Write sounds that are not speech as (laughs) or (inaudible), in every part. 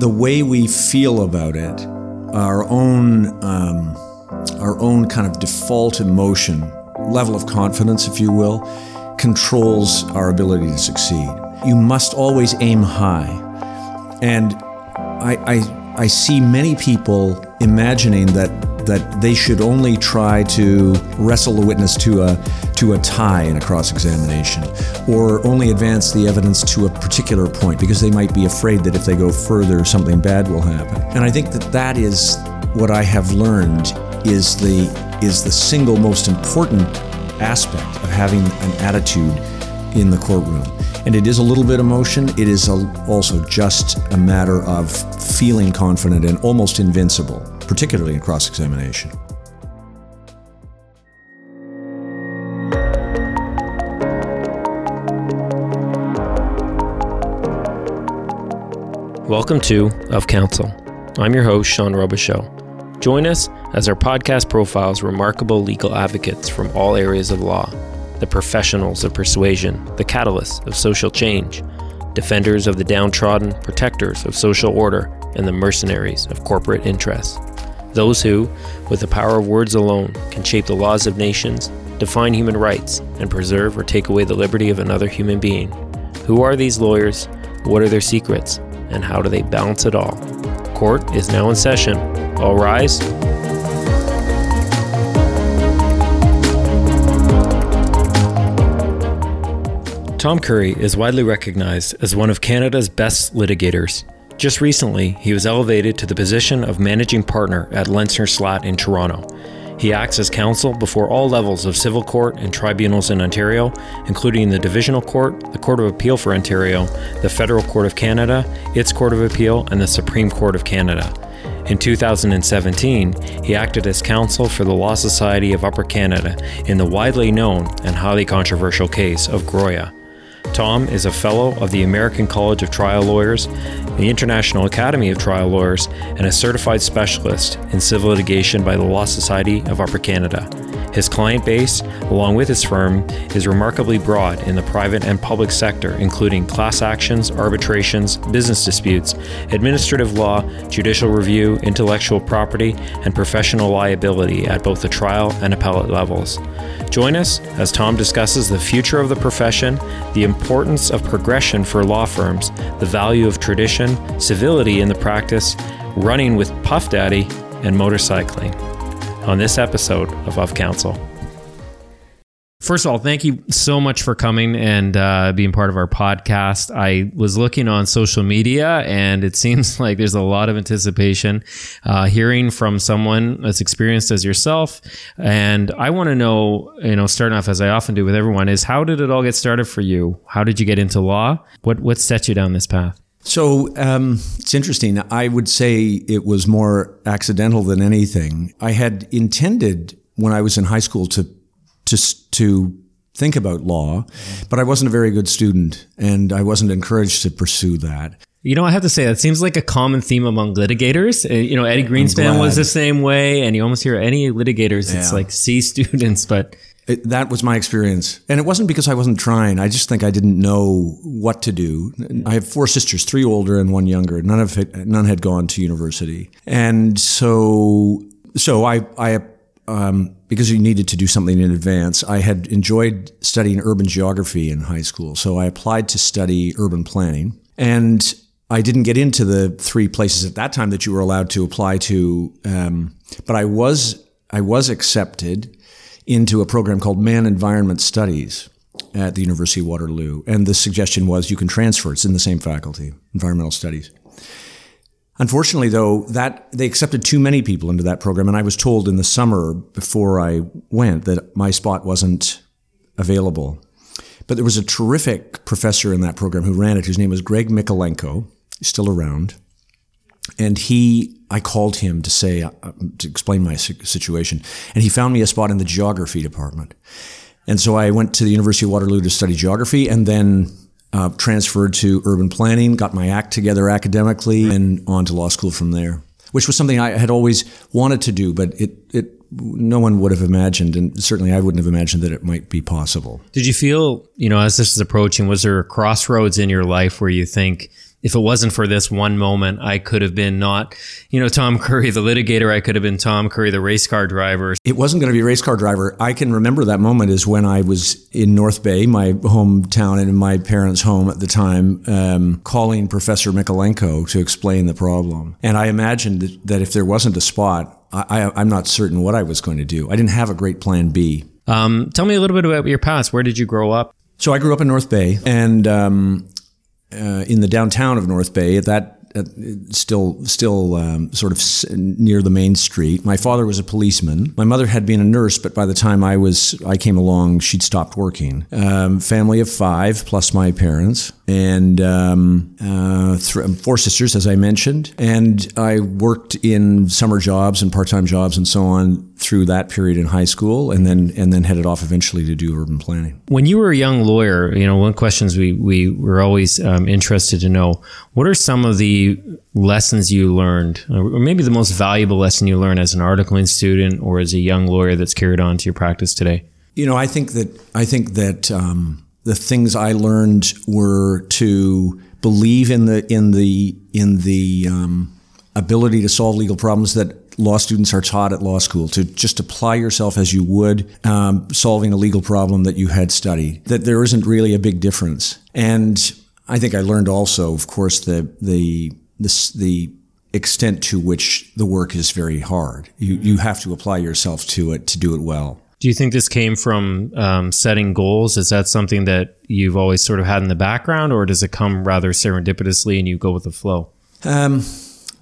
the way we feel about it, our own, um, our own kind of default emotion, level of confidence, if you will, controls our ability to succeed. You must always aim high. And I, I, I see many people imagining that that they should only try to wrestle the witness to a to a tie in a cross examination or only advance the evidence to a particular point because they might be afraid that if they go further something bad will happen. And I think that that is what I have learned is the is the single most important aspect of having an attitude in the courtroom. And it is a little bit emotion. It is a, also just a matter of feeling confident and almost invincible, particularly in cross examination. Welcome to Of Counsel. I'm your host, Sean Robichaud. Join us as our podcast profiles remarkable legal advocates from all areas of law the professionals of persuasion, the catalysts of social change, defenders of the downtrodden, protectors of social order, and the mercenaries of corporate interests. Those who, with the power of words alone, can shape the laws of nations, define human rights, and preserve or take away the liberty of another human being. Who are these lawyers? What are their secrets? And how do they balance it all? Court is now in session. All rise. Tom Curry is widely recognized as one of Canada's best litigators. Just recently, he was elevated to the position of managing partner at Lenczner Slaght in Toronto. He acts as counsel before all levels of civil court and tribunals in Ontario, including the Divisional Court, the Court of Appeal for Ontario, the Federal Court of Canada, its Court of Appeal, and the Supreme Court of Canada. In 2017, he acted as counsel for the Law Society of Upper Canada in the widely known and highly controversial case of Groia. Tom is a fellow of the American College of Trial Lawyers, the International Academy of Trial Lawyers, and a certified specialist in civil litigation by the Law Society of Upper Canada. His client base, along with his firm, is remarkably broad in the private and public sector, including class actions, arbitrations, business disputes, administrative law, judicial review, intellectual property, and professional liability at both the trial and appellate levels. Join us as Tom discusses the future of the profession, the importance of progression for law firms, the value of tradition, civility in the practice, running with Puff Daddy, and motorcycling on this episode of Of Counsel. First of all, thank you so much for coming and uh, being part of our podcast. I was looking on social media, and it (laughs) seems like there's a lot of anticipation uh, hearing from someone as experienced as yourself. And I want to know, you know, starting off as I often do with everyone, is how did it all get started for you? How did you get into law? What what set you down this path? So um, it's interesting. I would say it was more accidental than anything. I had intended when I was in high school to to to think about law, but I wasn't a very good student, and I wasn't encouraged to pursue that. You know, I have to say that seems like a common theme among litigators. Uh, you know, Eddie Greenspan was the same way, and you almost hear any litigators, yeah. it's like C students, but it, that was my experience. And it wasn't because I wasn't trying. I just think I didn't know what to do. I have four sisters, three older and one younger. None of it, none had gone to university. And so, so I, I, um, because you needed to do something in advance, I had enjoyed studying urban geography in high school. So I applied to study urban planning and I didn't get into the three places at that time that you were allowed to apply to. Um, but I was, I was accepted into a program called Man Environment Studies at the University of Waterloo. And the suggestion was you can transfer. It's in the same faculty, environmental studies. Unfortunately, though, that they accepted too many people into that program, and I was told in the summer before I went that my spot wasn't available. But there was a terrific professor in that program who ran it, whose name was Greg Mikolenko. Still around, and he I called him to say uh, to explain my situation, and he found me a spot in the geography department. And so I went to the University of Waterloo to study geography, and then uh, transferred to urban planning, got my act together academically, and on to law school from there. Which was something I had always wanted to do, but it it no one would have imagined, and certainly I wouldn't have imagined that it might be possible. Did you feel, you know, as this is approaching, was there a crossroads in your life where you think? If it wasn't for this one moment, I could have been not, you know, Tom Curry, the litigator. I could have been Tom Curry, the race car driver. It wasn't going to be a race car driver. I can remember that moment is when I was in North Bay, my hometown, and in my parents' home at the time, um, calling Professor Mikolenko to explain the problem. And I imagined that if there wasn't a spot, I, am not certain what I was going to do. I didn't have a great plan B. Um, tell me a little bit about your past. Where did you grow up? So I grew up in North Bay, and um, uh, in the downtown of North Bay. At that uh, still still um, sort of near the main street. My father was a policeman. My mother had been a nurse, but by the time I was I came along, she'd stopped working. Um, family of five plus my parents and um, uh, th- four sisters, as I mentioned. And I worked in summer jobs and part-time jobs and so on through that period in high school, and then and then headed off eventually to do urban planning. When you were a young lawyer, you know, one questions we we were always um, interested to know: what are some of the lessons you learned, or maybe the most valuable lesson you learned as an articling student or as a young lawyer that's carried on to your practice today? You know, I think that I think that um, the things I learned were to believe in the in the in the um, ability to solve legal problems that law students are taught at law school to just apply yourself as you would um, solving a legal problem that you had studied that there isn't really a big difference and i think i learned also of course the the the, the extent to which the work is very hard. You, you have to apply yourself to it to do it well. Do you think this came from um, setting goals? Is that something that you've always sort of had in the background, or does it come rather serendipitously and you go with the flow? Um,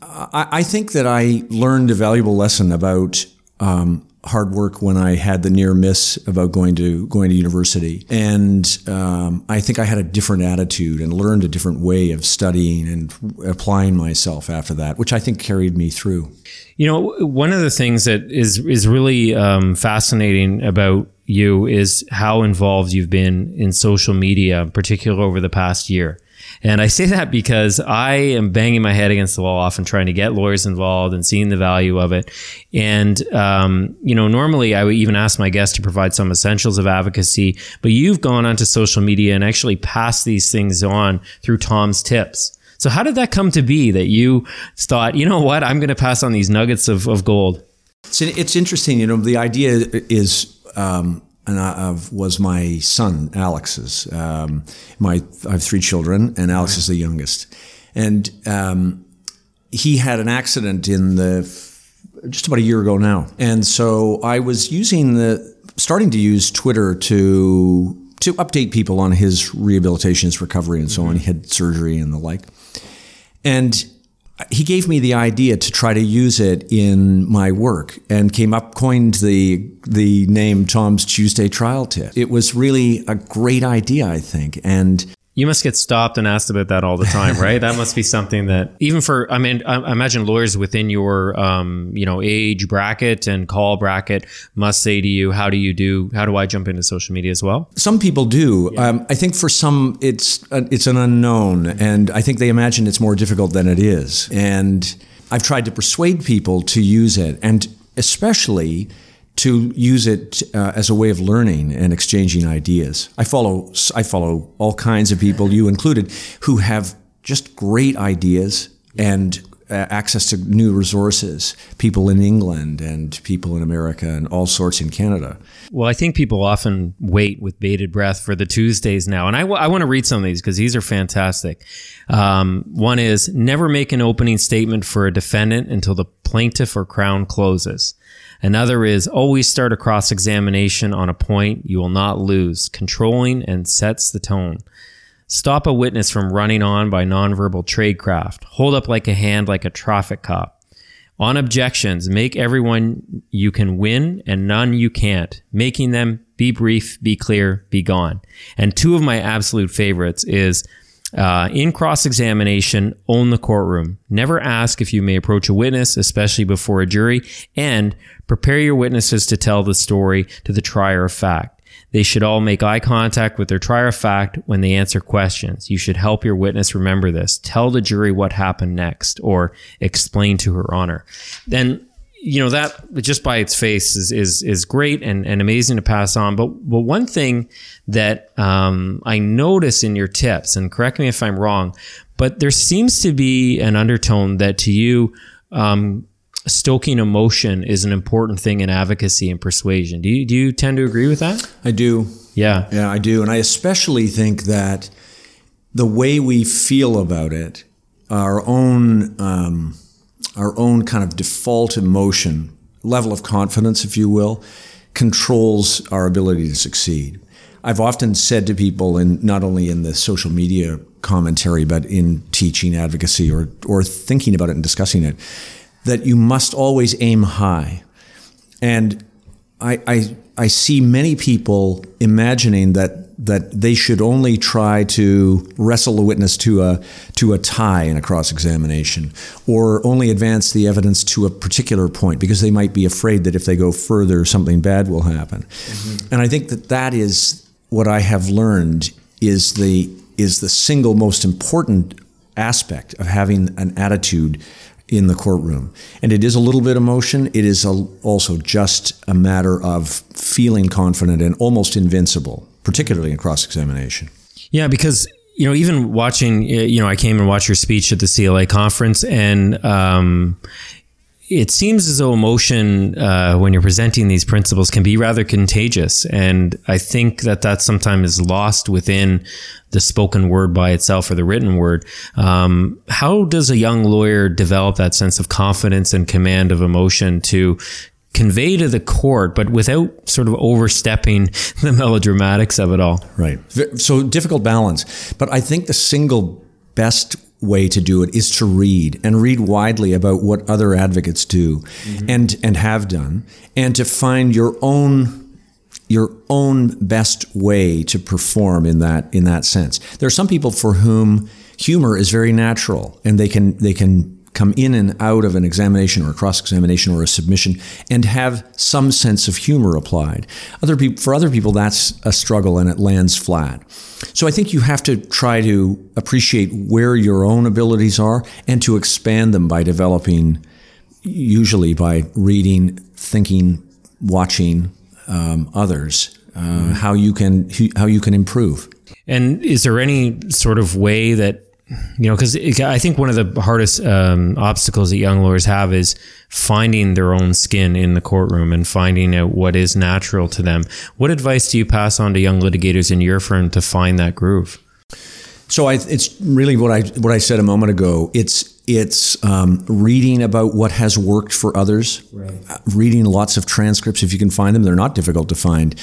I, I, think that I learned a valuable lesson about um, hard work when I had the near miss about going to going to university, and um, I think I had a different attitude and learned a different way of studying and applying myself after that, which I think carried me through. You know, one of the things that is is really um, fascinating about you is how involved you've been in social media, particularly over the past year. And I say that because I am banging my head against the wall, often trying to get lawyers involved and seeing the value of it. And, um, you know, normally I would even ask my guests to provide some essentials of advocacy, but you've gone onto social media and actually passed these things on through Tom's tips. So how did that come to be that you thought, you know what, I'm going to pass on these nuggets of, of gold? It's, it's interesting. You know, the idea is, um, and I, was my son Alex's. Um, my I have three children, and Alex is the youngest. And um, he had an accident in the just about a year ago now, and so I was using the starting to use Twitter to to update people on his rehabilitation, his recovery, and so mm-hmm. on. He had surgery and the like, and he gave me the idea to try to use it in my work and came up coined the the name Tom's Tuesday trial tip. It was really a great idea, I think. And you must get stopped and asked about that all the time, right? that must be something that even for I mean I imagine lawyers within your um, you know age bracket and call bracket must say to you, how do you do? How do I jump into social media as well? Some people do. Yeah. Um, I think for some it's uh, it's an unknown, and I think they imagine it's more difficult than it is. And I've tried to persuade people to use it, and especially to use it uh, as a way of learning and exchanging ideas. I follow I follow all kinds of people, you included, who have just great ideas and access to new resources. People in England and people in America and all sorts in Canada. Well, I think people often wait with bated breath for the Tuesdays now, and I, w- I want to read some of these because these are fantastic. Um, one is never make an opening statement for a defendant until the plaintiff or crown closes. Another is always start a cross examination on a point you will not lose, controlling and sets the tone. Stop a witness from running on by nonverbal tradecraft. Hold up like a hand like a traffic cop. On objections, make everyone you can win and none you can't, making them be brief, be clear, be gone. And two of my absolute favorites is uh, in cross examination, own the courtroom. Never ask if you may approach a witness, especially before a jury, and prepare your witnesses to tell the story to the trier of fact. They should all make eye contact with their trier of fact when they answer questions. You should help your witness remember this. Tell the jury what happened next or explain to her honor. Then you know that just by its face is is, is great and, and amazing to pass on. But but one thing that um, I notice in your tips, and correct me if I'm wrong, but there seems to be an undertone that to you um, stoking emotion is an important thing in advocacy and persuasion. Do you do you tend to agree with that? I do. Yeah. Yeah, I do. And I especially think that the way we feel about it, our own um, our own kind of default emotion, level of confidence, if you will, controls our ability to succeed. I've often said to people, and not only in the social media commentary, but in teaching advocacy or or thinking about it and discussing it, that you must always aim high. And I, I, I see many people imagining that that they should only try to wrestle a witness to a to a tie in a cross examination, or only advance the evidence to a particular point because they might be afraid that if they go further, something bad will happen. Mm-hmm. And I think that that is what I have learned is the is the single most important aspect of having an attitude in the courtroom. And it is a little bit emotion. It is a, also just a matter of feeling confident and almost invincible, particularly in cross examination. Yeah, because you know, even watching, you know, I came and watched your speech at the CLA conference, and um, it seems as though emotion, uh, when you're presenting these principles, can be rather contagious. And I think that that sometimes is lost within the spoken word by itself or the written word. Um, how does a young lawyer develop that sense of confidence and command of emotion to convey to the court, but without sort of overstepping (laughs) the melodramatics of it all? Right. So difficult balance. But I think the single best way to do it is to read and read widely about what other advocates do mm-hmm. and and have done and to find your own your own best way to perform in that in that sense. There are some people for whom humor is very natural and they can they can come in and out of an examination or a cross examination or a submission and have some sense of humor applied. Other people, for other people, that's a struggle and it lands flat. So I think you have to try to appreciate where your own abilities are and to expand them by developing, usually by reading, thinking, watching um, others, uh, how you can how you can improve. And is there any sort of way that you know, because I think one of the hardest um, obstacles that young lawyers have is finding their own skin in the courtroom and finding out what is natural to them. What advice do you pass on to young litigators in your firm to find that groove? So I, it's really what I what I said a moment ago. It's it's um, reading about what has worked for others, right. reading lots of transcripts if you can find them. They're not difficult to find.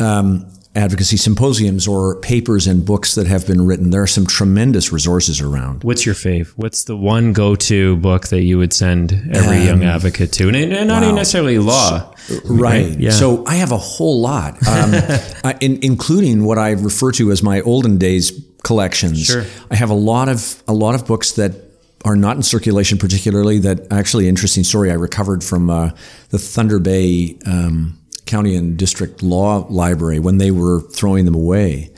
Um, advocacy symposiums or papers and books that have been written. There are some tremendous resources around. What's your fave? What's the one go-to book that you would send every um, young advocate to? And, and not wow. necessarily law. So, right. right. Yeah. So I have a whole lot, um, (laughs) I, in, including what I refer to as my olden days collections. Sure. I have a lot of a lot of books that are not in circulation particularly. That actually interesting story I recovered from uh, the Thunder Bay. Um, county and district law library when they were throwing them away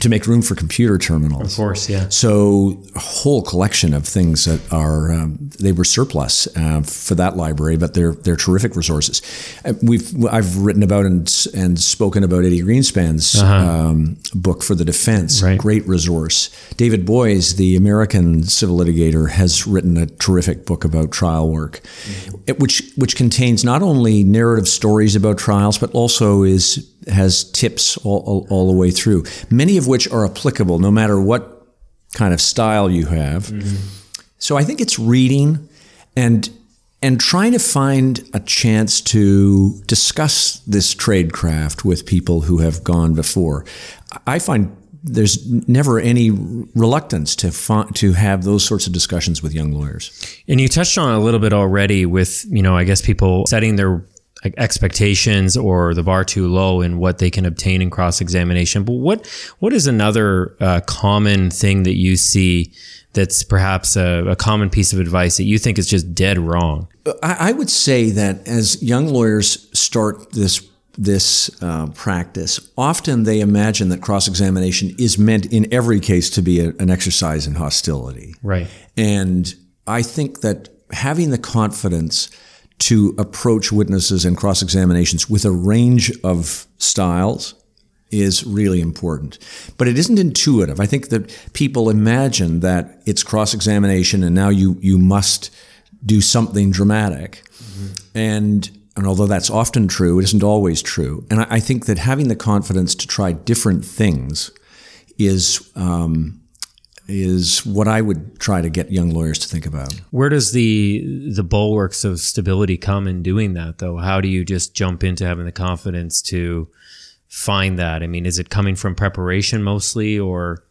to make room for computer terminals. Of course, yeah. So a whole collection of things that are um, they were surplus uh, for that library, but they're they're terrific resources. Uh, we've I've written about and and spoken about Eddie Greenspan's uh-huh. um, book for the defense. Right. Great resource. David Boies, the American civil litigator, has written a terrific book about trial work, mm-hmm. which which contains not only narrative stories about trials, but also is has tips all, all, all, the way through, many of which are applicable no matter what kind of style you have. Mm-hmm. So I think it's reading and and trying to find a chance to discuss this trade craft with people who have gone before. I find there's never any reluctance to to have those sorts of discussions with young lawyers. And you touched on a little bit already with, you know, I guess people setting their expectations or the bar too low in what they can obtain in cross examination. But what what is another uh, common thing that you see that's perhaps a, a, common piece of advice that you think is just dead wrong? I, I would say that as young lawyers start this this uh, practice, often they imagine that cross examination is meant in every case to be a, an exercise in hostility. Right. And I think that having the confidence to approach witnesses and cross examinations with a range of styles is really important. But it isn't intuitive. I think that people imagine that it's cross examination and now you, you must do something dramatic. Mm-hmm. And and although that's often true, it isn't always true. And I, I think that having the confidence to try different things is um, is what I would try to get young lawyers to think about. Where does the the bulwarks of stability come in doing that though? How do you just jump into having the confidence to find that? I mean, is it coming from preparation mostly or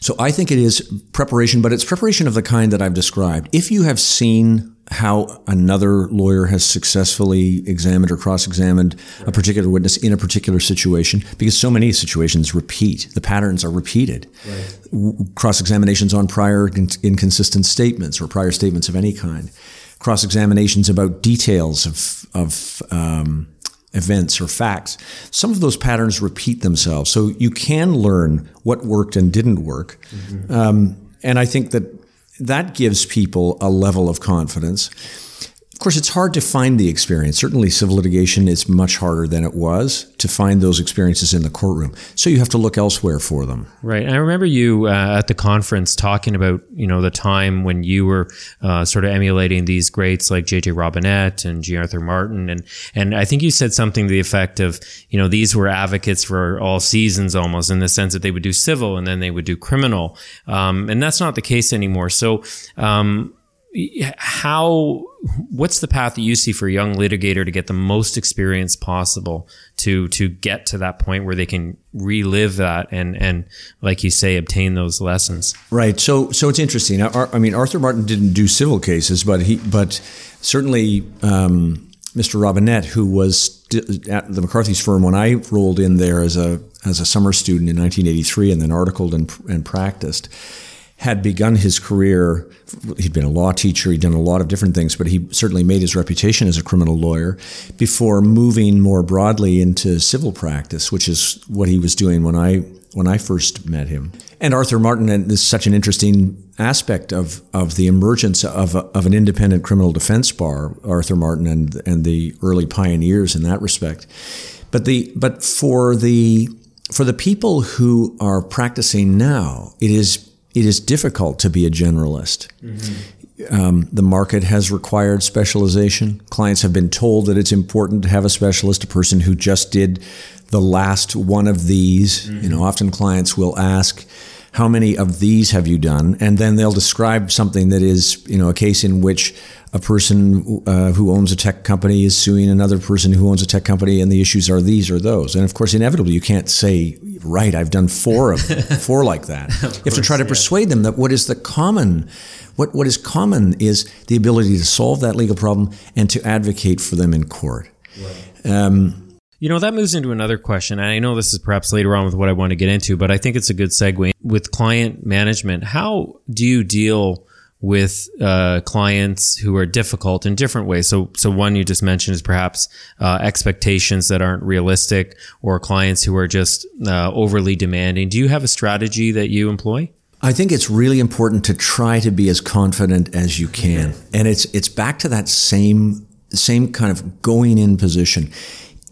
so I think it is preparation, but it's preparation of the kind that I've described. If you have seen how another lawyer has successfully examined or cross-examined right. a particular witness in a particular situation, because so many situations repeat, the patterns are repeated. Right. Cross-examinations on prior inconsistent statements or prior statements of any kind, cross-examinations about details of of um, events or facts, some of those patterns repeat themselves. So you can learn what worked and didn't work. Mm-hmm. Um, and I think that that gives people a level of confidence course, it's hard to find the experience. Certainly, civil litigation is much harder than it was to find those experiences in the courtroom. So you have to look elsewhere for them. Right. I remember you uh, at the conference talking about you know the time when you were uh, sort of emulating these greats like J.J. Robinette and G. Arthur Martin, and and I think you said something to the effect of you know these were advocates for all seasons almost in the sense that they would do civil and then they would do criminal, um, and that's not the case anymore. So. Um, how what's the path that you see for a young litigator to get the most experience possible to to get to that point where they can relive that and and like you say obtain those lessons? Right. So so it's interesting. I mean arthur martin didn't do civil cases but he but certainly um, mr robinette who was at the mccarthy's firm when i rolled in there as a as a summer student in 1983 and then articled and, and practiced had begun his career. He'd been a law teacher, he'd done a lot of different things, but he certainly made his reputation as a criminal lawyer before moving more broadly into civil practice, which is what he was doing when I when I first met him. And Arthur Martin is such an interesting aspect of, of the emergence of, a, of an independent criminal defense bar, Arthur Martin and and the early pioneers in that respect. But the but for the for the people who are practicing now, it is it is difficult to be a generalist. Mm-hmm. Um, the market has required specialization. Clients have been told that it's important to have a specialist, a person who just did the last one of these. Mm-hmm. You know, often clients will ask, how many of these have you done? And then they'll describe something that is, you know, a case in which a person uh, who owns a tech company is suing another person who owns a tech company, and the issues are these or those. And of course, inevitably, you can't say, right, I've done four of (laughs) four like that. you have course, to try to yeah. persuade them that what is the common, what, what is common is the ability to solve that legal problem and to advocate for them in court. Right. Um, you know, that moves into another question. And I know this is perhaps later on with what I want to get into, but I think it's a good segue. With client management, how do you deal with uh, clients who are difficult in different ways? So, so one you just mentioned is perhaps uh, expectations that aren't realistic or clients who are just uh, overly demanding. Do you have a strategy that you employ? I think it's really important to try to be as confident as you can. And it's it's back to that same same kind of going in position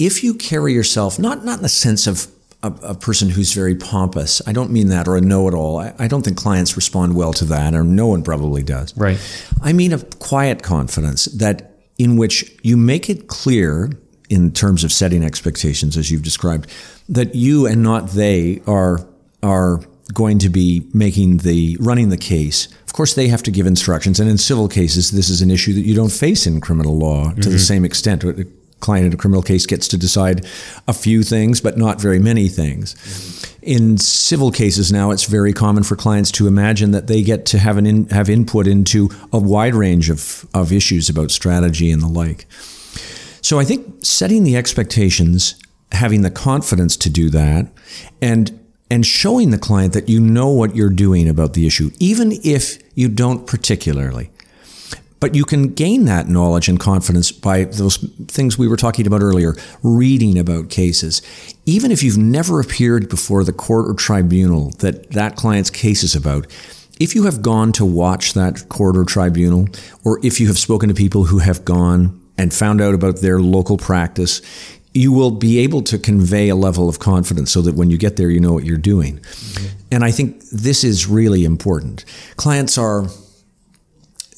if you carry yourself not not in the sense of a, a person who's very pompous, I don't mean that, or a know-it-all. I, I, don't think clients respond well to that, or no one probably does. Right. I mean a quiet confidence that in which you make it clear in terms of setting expectations, as you've described, that you and not they are are going to be making the running the case. Of course, they have to give instructions, and in civil cases, this is an issue that you don't face in criminal law to mm-hmm. the same extent client in a criminal case gets to decide a few things, but not very many things. In civil cases now, it's very common for clients to imagine that they get to have an in, have input into a wide range of, of issues about strategy and the like. So I think setting the expectations, having the confidence to do that, and and showing the client that you know what you're doing about the issue, even if you don't particularly. But you can gain that knowledge and confidence by those things we were talking about earlier, reading about cases. Even if you've never appeared before the court or tribunal that that client's case is about, if you have gone to watch that court or tribunal, or if you have spoken to people who have gone and found out about their local practice, you will be able to convey a level of confidence so that when you get there, you know what you're doing. Mm-hmm. And I think this is really important. Clients are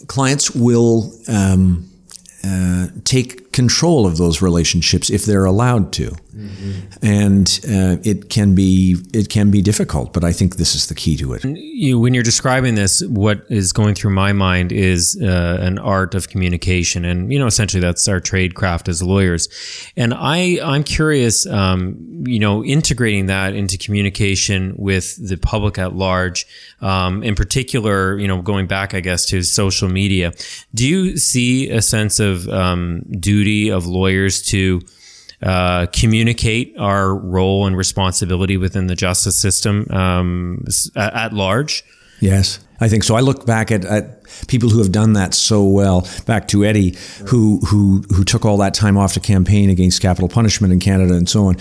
clients will um, uh, take control of those relationships if they're allowed to, mm-hmm. and uh, it can be it can be difficult. But I think this is the key to it. You, when you're describing this, what is going through my mind is uh, an art of communication, and you know, essentially that's our trade craft as lawyers. And I I'm curious, um, you know, integrating that into communication with the public at large, um, in particular, you know, going back, I guess, to social media. Do you see a sense of um, duty of lawyers to uh, communicate our role and responsibility within the justice system um, at, at, large? Yes, I think so. I look back at, at, people who have done that so well. Back to Eddie, who who who took all that time off to campaign against capital punishment in Canada and so on.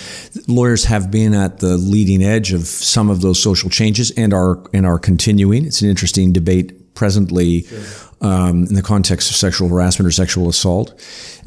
Lawyers have been at the leading edge of some of those social changes and are and are continuing. It's an interesting debate presently. Sure um, in the context of sexual harassment or sexual assault?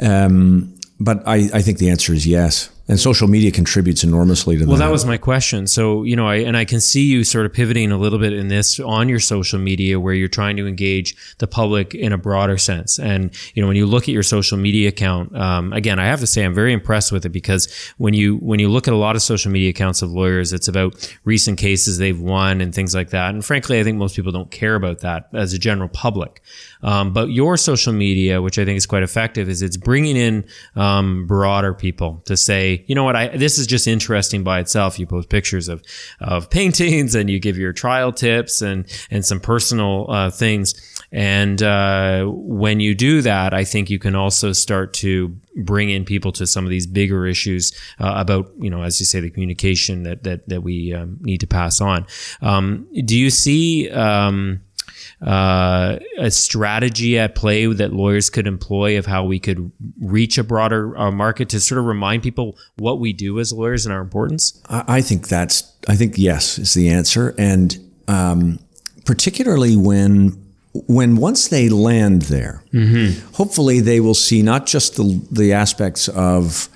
Um, but I, I think the answer is yes and social media contributes enormously to that. Well, that was my question. So, you know, I and I can see you sort of pivoting a little bit in this on your social media where you're trying to engage the public in a broader sense. And, you know, when you look at your social media account, um, again, I have to say I'm very impressed with it because when you when you look at a lot of social media accounts of lawyers, it's about recent cases they've won and things like that. And frankly, I think most people don't care about that as a general public. Um, but your social media, which I think is quite effective, is it's bringing in um, broader people to say, you know what, I this is just interesting by itself. You post pictures of of (laughs) paintings and you give your trial tips and and some personal uh, things. And uh, when you do that, I think you can also start to bring in people to some of these bigger issues uh, about, you know, as you say, the communication that that that we um, need to pass on. Um, do you see? Um, uh, a strategy at play that lawyers could employ of how we could reach a broader uh, market to sort of remind people what we do as lawyers and our importance? I, think that's, I think yes is the answer. And um, particularly when when once they land there, mm-hmm. hopefully they will see not just the the aspects of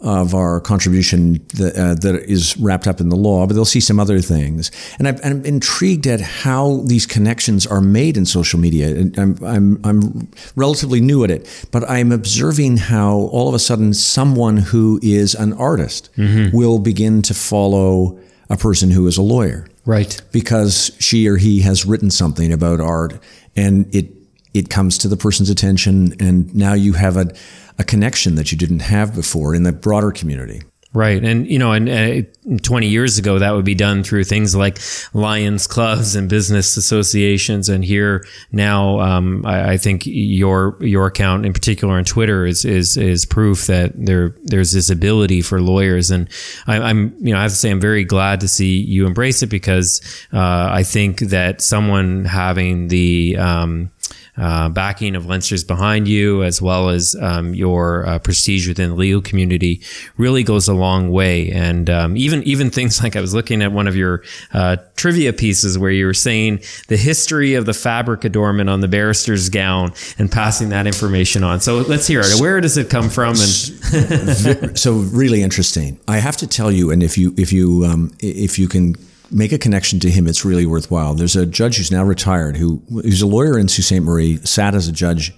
of our contribution that, uh, that is wrapped up in the law, but they'll see some other things. And i am intrigued at how these connections are made in social media. I'm, I'm, I'm relatively new at it, but I'm observing how all of a sudden someone who is an artist mm-hmm. will begin to follow a person who is a lawyer. Right. Because she or he has written something about art and it, it comes to the person's attention and now you have a, a connection that you didn't have before in the broader community. Right. And, you know, and uh, 20 years ago, that would be done through things like Lions clubs and business associations. And here now, um, I, I, think your, your account in particular on Twitter is, is, is proof that there, there's this ability for lawyers. And I, am you know, I have to say, I'm very glad to see you embrace it because, uh, I think that someone having the, um, uh, backing of Lenczner's behind you, as well as um, your uh, prestige within the legal community, really goes a long way. And um, even even things (laughs) like I was looking at one of your uh, trivia pieces where you were saying the history of the fabric adornment on the barrister's gown and passing that information on. So let's hear it. Where does it come from? And so really interesting. I have to tell you, and if you if you um, if you can make a connection to him. It's really worthwhile. There's a judge who's now retired who who's a lawyer in Sault Ste. Marie, sat as a judge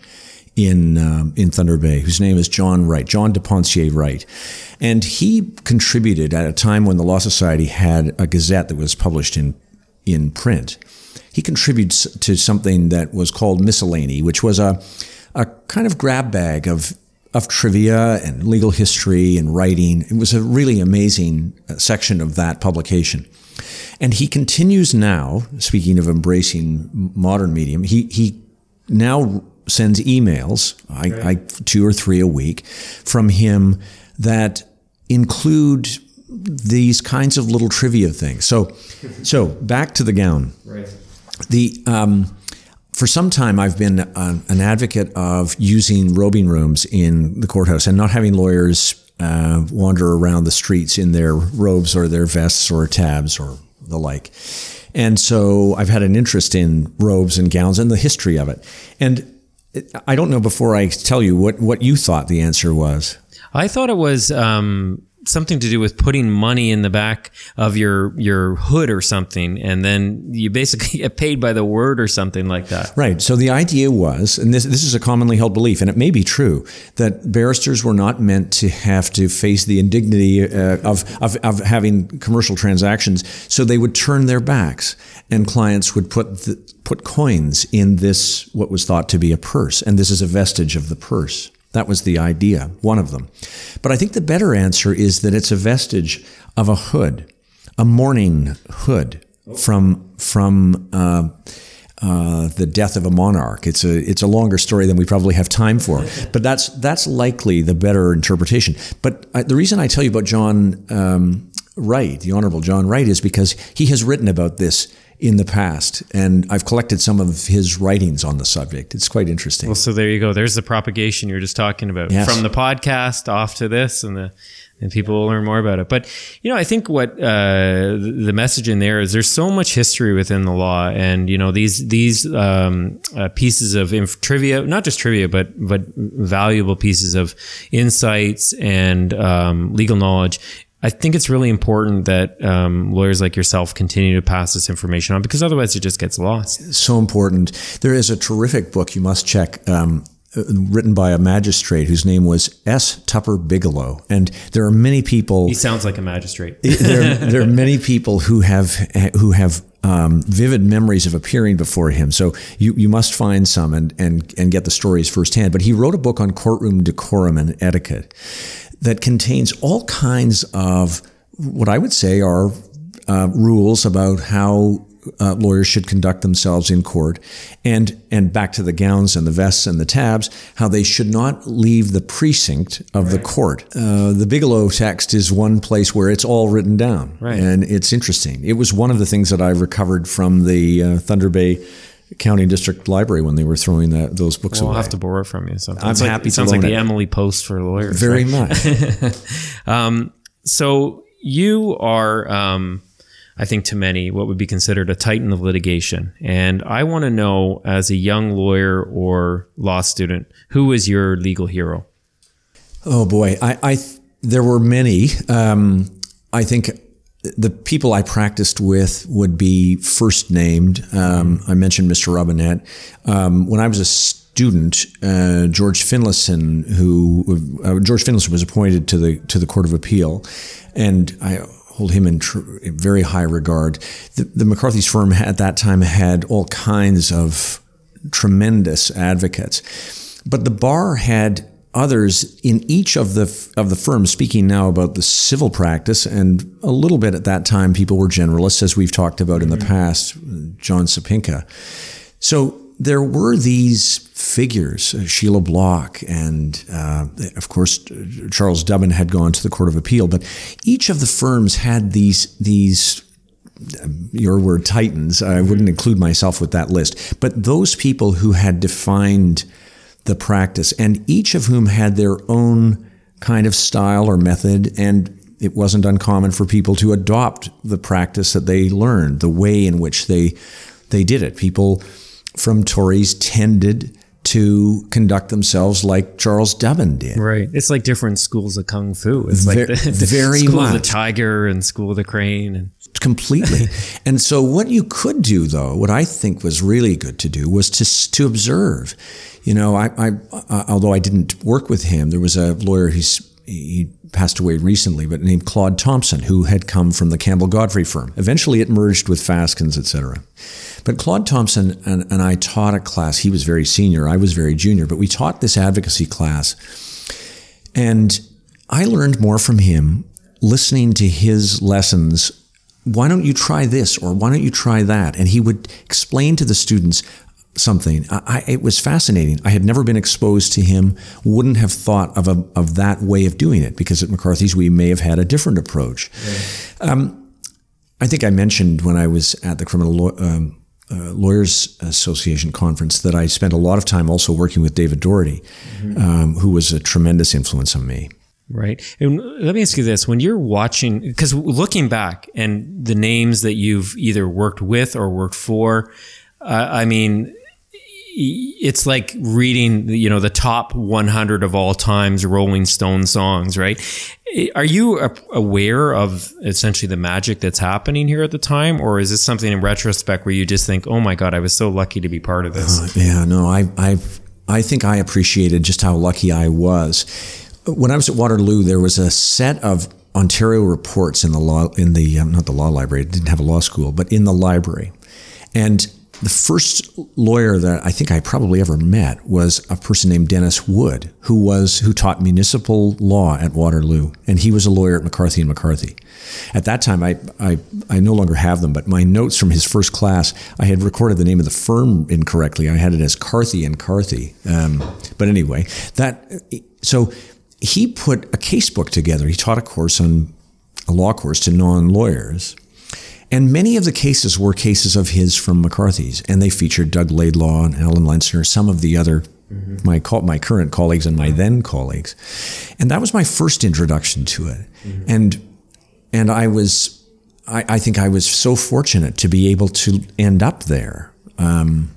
in um, in Thunder Bay, whose name is John Wright, John DePoncier Wright, and he contributed at a time when the Law Society had a gazette that was published in in print. He contributes to something that was called Miscellany, which was a a kind of grab bag of of trivia and legal history and writing. It was a really amazing uh, section of that publication. And he continues now, speaking of embracing modern medium, he, he now sends emails, I, I, two or three a week, from him that include these kinds of little trivia things. So, (laughs) so back to the gown. Right. The um, for some time, I've been a, an advocate of using robing rooms in the courthouse and not having lawyers uh, wander around the streets in their robes or their vests or tabs or the like. And so I've had an interest in robes and gowns and the history of it. And I don't know before I tell you what, what you thought the answer was. I thought it was um, something to do with putting money in the back of your your hood or something, and then you basically (laughs) get paid by the word or something like that. Right. So the idea was, and this this is a commonly held belief, and it may be true, that barristers were not meant to have to face the indignity uh, of, of of having commercial transactions, so they would turn their backs, and clients would put the, put coins in this what was thought to be a purse, and this is a vestige of the purse. That was the idea, one of them. But I think the better answer is that it's a vestige of a hood, a mourning hood from from uh, uh, the death of a monarch. It's a it's a longer story than we probably have time for, (laughs) but that's that's likely the better interpretation. But I, the reason I tell you about John um, Wright, the Honorable John Wright, is because he has written about this in the past, and I've collected some of his writings on the subject. It's quite interesting. Well, so there you go. There's the propagation you were just talking about Yes. from the podcast off to this, and the and people will learn more about it. But you know, I think what uh, the the message in there is there's so much history within the law, and you know these these um, uh, pieces of inf- trivia, not just trivia, but but valuable pieces of insights and um, legal knowledge. I think it's really important that um, lawyers like yourself continue to pass this information on because otherwise it just gets lost. so important. There is a terrific book you must check. Um, uh, Written by a magistrate whose name was S. Tupper Bigelow, and there are many people. He sounds like a magistrate. (laughs) there, there are many people who have who have um, vivid memories of appearing before him. So you, you must find some and, and and get the stories firsthand. But he wrote a book on courtroom decorum and etiquette that contains all kinds of what I would say are uh, rules about how uh, lawyers should conduct themselves in court, and and back to the gowns and the vests and the tabs, how they should not leave the precinct of the court. Uh, the Bigelow text is one place where it's all written down, Right. and it's interesting. It was one of the things that I recovered from the uh, Thunder Bay County District Library when they were throwing that, those books We'll have to borrow from you. So I'm It's happy It sounds like loan the it. Emily Post for lawyers. Very right? much. (laughs) Um, so you are, um, I think, to many, what would be considered a titan of litigation. And I want to know, as a young lawyer or law student, who is your legal hero? Oh boy, I, I there were many. Um, I think the people I practiced with would be first named. Um, I mentioned Mr. Robinette. Um, when I was a student, uh, George Finlayson, who uh, George Finlayson was appointed to the to the Court of Appeal, and I hold him in, tr- very high regard. The, the McCarthy's firm at that time had all kinds of tremendous advocates, but the bar had others in each of the of the firms. Speaking now about the civil practice, and a little bit at that time, people were generalists, as we've talked about in the past. John Sopinka. So there were these figures, uh, Sheila Block, and uh, of course Charles Dubin had gone to the Court of Appeal. But each of the firms had these these your word titans. I wouldn't include myself with that list, but those people who had defined the practice, and each of whom had their own kind of style or method, and it wasn't uncommon for people to adopt the practice that they learned, the way in which they they did it. People from Torys tended to conduct themselves like Charles Dubin did. Right. It's like different schools of kung fu. It's like the, the very school of the tiger and school of the crane. And completely. (laughs) and so, what you could do, though, what I think was really good to do, was to to observe. You know, I, I uh, although I didn't work with him, there was a lawyer. He's he passed away recently, but named Claude Thomson, who had come from the Campbell Godfrey firm. Eventually, it merged with Faskens, etc. But Claude Thomson and, and I taught a class. He was very senior, I was very junior, but we taught this advocacy class. And I learned more from him listening to his lessons. Why don't you try this or why don't you try that? And he would explain to the students something. I, I, it was fascinating. I had never been exposed to him. Wouldn't have thought of a, of that way of doing it because at McCarthy's we may have had a different approach. Um, I think I mentioned when I was at the criminal law, um, uh, lawyers association conference that I spent a lot of time also working with David Doherty, um, who was a tremendous influence on me. Right. And let me ask you this. When you're watching, because looking back and the names that you've either worked with or worked for, uh, I mean, it's like reading, you know, the top 100 of all times Rolling Stone songs, right? Are you aware of essentially the magic that's happening here at the time, or is this something in retrospect where you just think, "Oh my God, I was so lucky to be part of this"? Uh, yeah, no, I, I, I think I appreciated just how lucky I was. When I was at Waterloo, there was a set of Ontario reports in the law in the um, not the law library. It didn't have a law school, but in the library, and the first lawyer that I think I probably ever met was a person named Dennis Wood, who was who taught municipal law at Waterloo, and he was a lawyer at McCarthy and McCarthy. At that time, I, I I no longer have them, but my notes from his first class, I had recorded the name of the firm incorrectly. I had it as Carthy and Carthy. Um, but anyway, that so he put a casebook together. He taught a course on a law course to non lawyers and many of the cases were cases of his from McCarthy's, and they featured Doug Laidlaw and Alan Lenczner, some of the other mm-hmm. my my current colleagues and my then colleagues, and that was my first introduction to it, mm-hmm. and and I was I, I, think I was so fortunate to be able to end up there, um,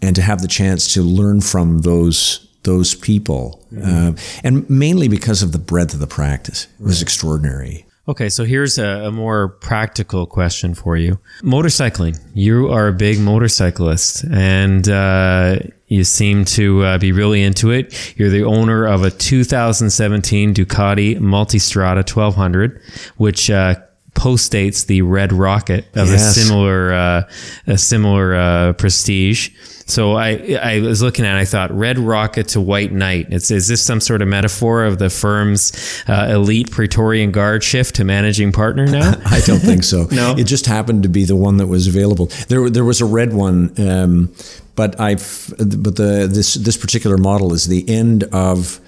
and to have the chance to learn from those those people, mm-hmm. uh, and mainly because of the breadth of the practice. It was right. extraordinary. Okay, so here's a, a, more practical question for you. Motorcycling. You are a big motorcyclist and uh, you seem to uh, be really into it. You're the owner of a 2017 Ducati Multistrada 1200, which uh, postdates the Red Rocket of yes. a similar, uh, a similar uh, prestige. So I I was looking at it, I thought red rocket to white knight. It's is this some sort of metaphor of the firm's uh, elite Praetorian Guard shift to managing partner now? (laughs) I don't think so. (laughs) no, it just happened to be the one that was available. There there was a red one. Um, but I've but the this this particular model is the end of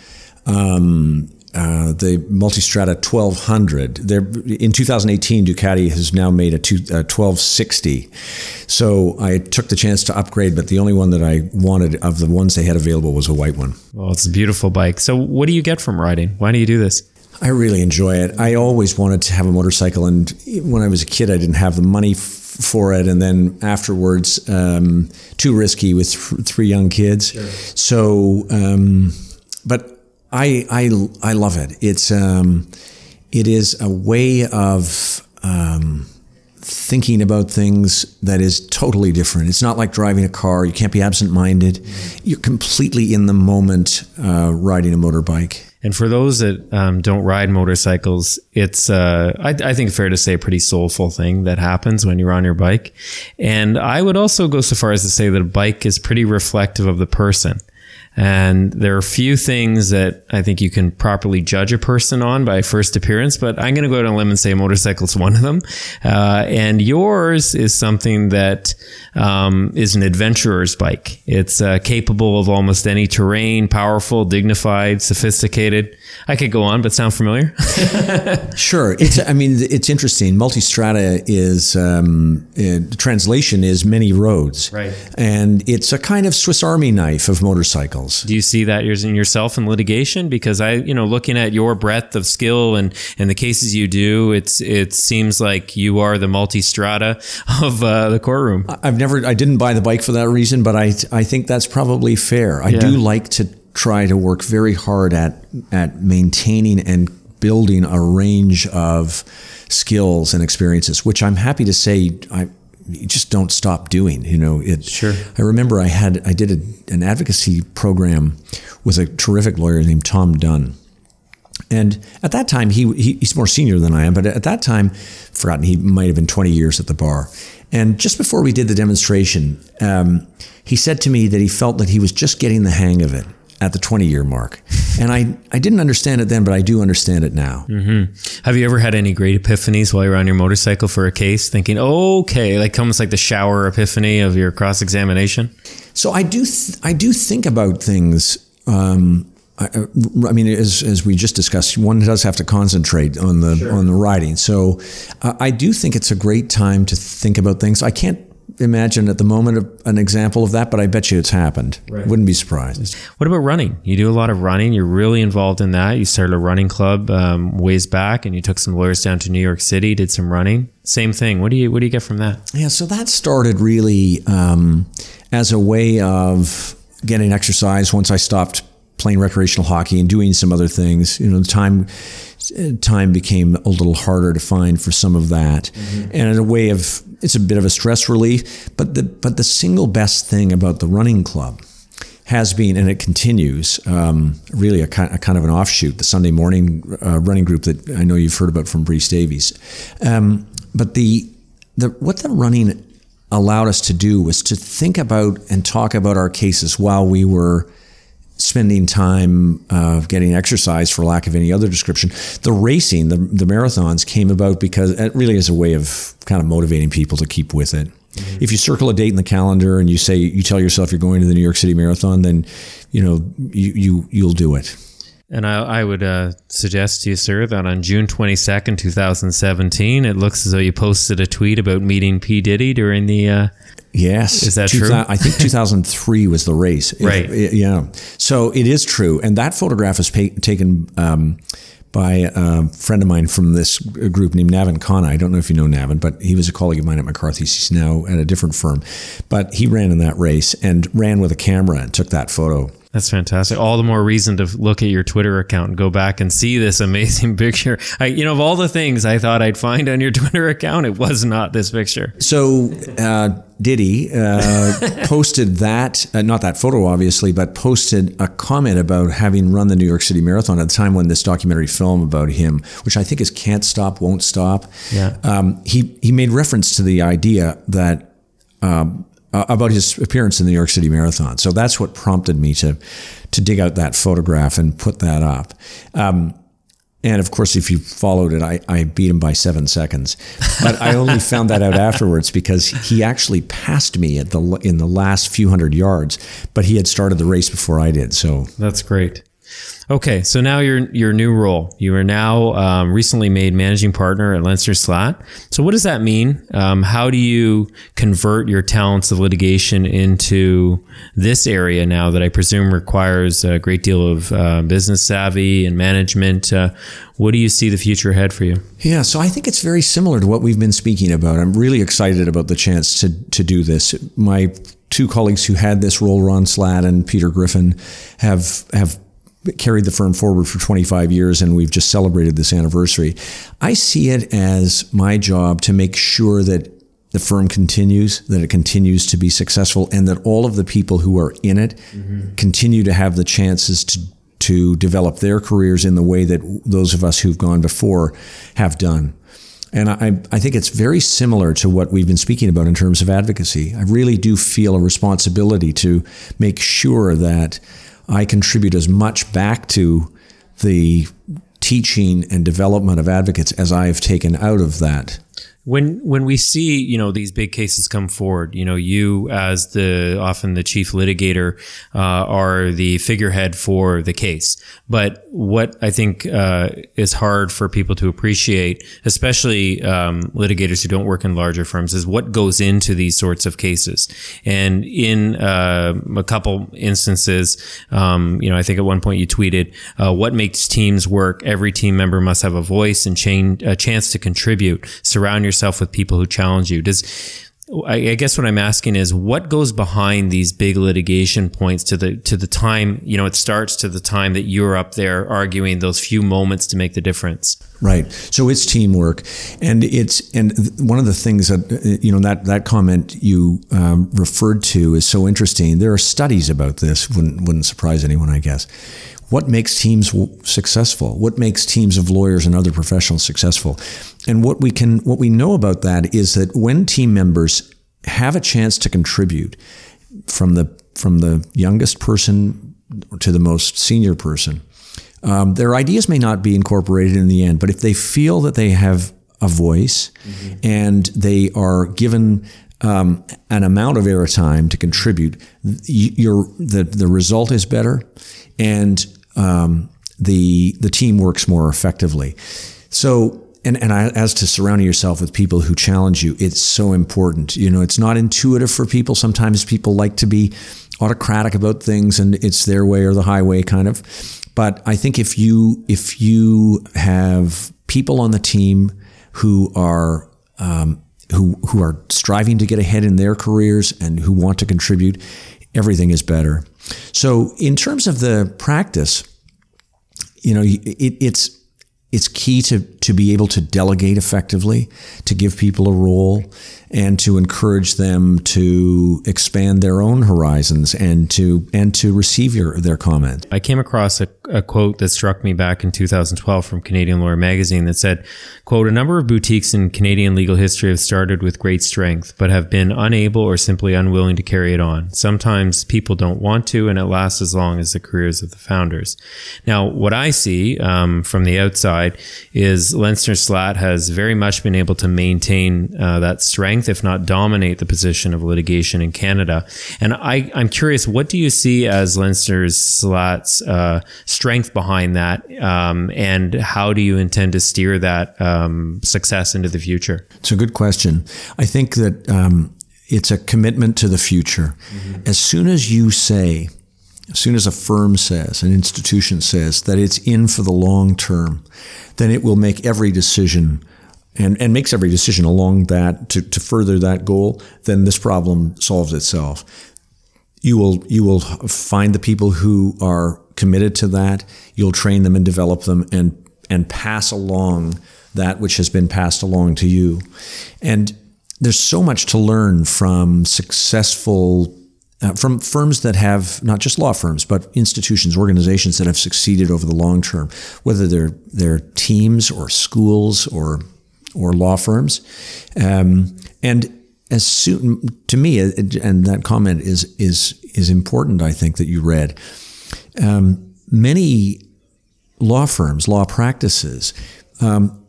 um, uh, the Multistrada 1200. There, in 2018, Ducati has now made a, two, a 1260. So I took the chance to upgrade, but the only one that I wanted of the ones they had available was a white one. Well, it's a beautiful bike. So what do you get from riding? Why do you do this? I really enjoy it. I always wanted to have a motorcycle, and when I was a kid, I didn't have the money f- for it, and then afterwards, um, too risky with th- three young kids. Sure. So, um, but I I I love it. It's um, it is a way of um, thinking about things that is totally different. It's not like driving a car. You can't be absent-minded. You're completely in the moment uh, riding a motorbike. And for those that um, don't ride motorcycles, it's, uh, I, I, think fair to say, a pretty soulful thing that happens when you're on your bike. And I would also go so far as to say that a bike is pretty reflective of the person. And there are a few things that I think you can properly judge a person on by first appearance, but I'm going to go out on a limb and say a motorcycle is one of them. Uh, and yours is something that um, is an adventurer's bike. It's uh, capable of almost any terrain, powerful, dignified, sophisticated. I could go on, but sound familiar? (laughs) sure. It's, I mean, it's interesting. Multistrada is, um, it, translation is many roads. Right. And it's a kind of Swiss Army knife of motorcycles. Do you see that in yourself in litigation? Because I, you know, looking at your breadth of skill and and the cases you do, it's it seems like you are the multistrada of uh, the courtroom. I've never, I didn't buy the bike for that reason, but I I think that's probably fair. I yeah. do like to try to work very hard at at maintaining and building a range of skills and experiences, which I'm happy to say I you just don't stop doing. You know, it. Sure. I remember I had I did a, an advocacy program with a terrific lawyer named Tom Dunn. And at that time, he, he, he's more senior than I am, but at that time, forgotten, he might have been 20 years at the bar. And just before we did the demonstration, um, he said to me that he felt that he was just getting the hang of it at the 20 year mark. And I, I didn't understand it then, but I do understand it now. Mm-hmm. Have you ever had any great epiphanies while you're on your motorcycle for a case, thinking, okay, like almost like the shower epiphany of your cross examination? So I do, th- I do think about things. Um, I, I, mean, as, as we just discussed, one does have to concentrate on the sure. on the writing. So, uh, I do think it's a great time to think about things. I can't imagine at the moment of an example of that, but I bet you it's happened. Right. Wouldn't be surprised. What about running? You do a lot of running. You're really involved in that. You started a running club um, ways back, and you took some lawyers down to New York City, did some running. Same thing. What do you What do you get from that? Yeah, so that started really um, as a way of getting exercise once I stopped playing recreational hockey and doing some other things. You know, the time time became a little harder to find for some of that, mm-hmm. and in a way of it's a bit of a stress relief. But the but the single best thing about the running club has been, and it continues, um, really a kind, a kind, of an offshoot, the Sunday morning uh, running group that I know you've heard about from Breese Davies. Um, but the, the what the running allowed us to do was to think about and talk about our cases while we were spending time uh, getting exercise for lack of any other description. The racing, the, the marathons came about because it really is a way of kind of motivating people to keep with it. Mm-hmm. If you circle a date in the calendar and you say you tell yourself you're going to the New York City Marathon, then you know you, you you'll do it. And I, I would uh, suggest to you, sir, that on June 22nd, 2017, it looks as though you posted a tweet about meeting P. Diddy during the. Uh, yes. Is that true? I think (laughs) 2003 was the race. Right. It, yeah. So it is true. And that photograph is pa- taken um, by a friend of mine from this group named Navin Khanna. I don't know if you know Navin, but he was a colleague of mine at McCarthy's. He's now at a different firm. But he ran in that race and ran with a camera and took that photo. That's fantastic. All the more reason to look at your Twitter account and go back and see this amazing (laughs) picture. I, you know, of all the things I thought I'd find on your (laughs) Twitter account, it was not this picture. So, uh, Diddy uh, (laughs) posted that, uh, not that photo, obviously, but posted a comment about having run the New York City Marathon at the time when this documentary film about him, which I think is Can't Stop, Won't Stop. Yeah. Um, he, he made reference to the idea that um, uh, about his appearance in the New York City Marathon. So that's what prompted me to to dig out that photograph and put that up. Um, and of course, if you followed it, I, I beat him by seven seconds. But I only (laughs) found that out afterwards because he actually passed me at the in the last few hundred yards. But he had started the race before I did. So that's great. Okay, so now your your new role. You are now um, recently made managing partner at Lenczner Slaght. So what does that mean? Um, how do you convert your talents of litigation into this area now that I presume requires a great deal of uh, business savvy and management? Uh, what do you see the future ahead for you? Yeah, so I think it's very similar to what we've been speaking about. I'm really excited about the chance to to do this. My two colleagues who had this role, Ron Slaght and Peter Griffin, have have carried the firm forward for 25 years and we've just celebrated this anniversary. I see it as my job to make sure that the firm continues, that it continues to be successful, and that all of the people who are in it mm-hmm. continue to have the chances to to develop their careers in the way that those of us who've gone before have done. And I, I think it's very similar to what we've been speaking about in terms of advocacy. I really do feel a responsibility to make sure that I contribute as much back to the teaching and development of advocates as I have taken out of that when when we see you know these big cases come forward you know you as the often the chief litigator uh, are the figurehead for the case. But what i think uh, is hard for people to appreciate especially um, litigators who don't work in larger firms is what goes into these sorts of cases. And in uh, a couple instances um, you know i think at one point you tweeted uh, what makes teams work? Every team member must have a voice and chain, a chance to contribute. Surround yourself with people who challenge you? Does I guess what I'm asking is what goes behind these big litigation points to the to the time you know it starts to the time that you're up there arguing those few moments to make the difference. Right. So it's teamwork, and it's and one of the things that you know that that comment you um, referred to is so interesting. There are studies about this. wouldn't wouldn't surprise anyone, I guess what makes teams successful? What makes teams of lawyers and other professionals successful? And what we can what we know about that is that when team members have a chance to contribute from the from the youngest person to the most senior person um, their ideas may not be incorporated in the end but if they feel that they have a voice mm-hmm. and they are given um, an amount of airtime to contribute, your the the result is better, and um, the the team works more effectively. So and, and I, as to surrounding yourself with people who challenge you, it's so important. You know, it's not intuitive for people. Sometimes people like to be autocratic about things and it's their way or the highway kind of. But I think if you if you have people on the team who are um, who who are striving to get ahead in their careers and who want to contribute, everything is better. So, in terms of the practice, you know, it, it's it's key to to be able to delegate effectively, to give people a role, and to encourage them to expand their own horizons and to and to receive your their comment. I came across a, a quote that struck me back in 2012 from Canadian Lawyer magazine that said, "quote A number of boutiques in Canadian legal history have started with great strength, but have been unable or simply unwilling to carry it on. Sometimes people don't want to, and it lasts as long as the careers of the founders." Now, what I see um, from the outside is Lenczner Slaght has very much been able to maintain uh, that strength, if not dominate the position of litigation in Canada. And I, I'm curious, what do you see as Lenczner Slaght's uh, strength behind that, um, and how do you intend to steer that um, success into the future? It's a good question. I think that um, it's a commitment to the future. Mm-hmm. As soon as you say, as soon as a firm says, an institution says that it's in for the long term, then it will make every decision and, and makes every decision along that to, to further that goal, then this problem solves itself. You will you will find the people who are committed to that. You'll train them and develop them and and pass along that which has been passed along to you. And there's so much to learn from successful uh, from firms that have not just law firms but institutions organizations that have succeeded over the long term whether they're they're teams or schools or or law firms um, and as soon to me uh, and that comment is is is important i think that you read um, many law firms law practices um,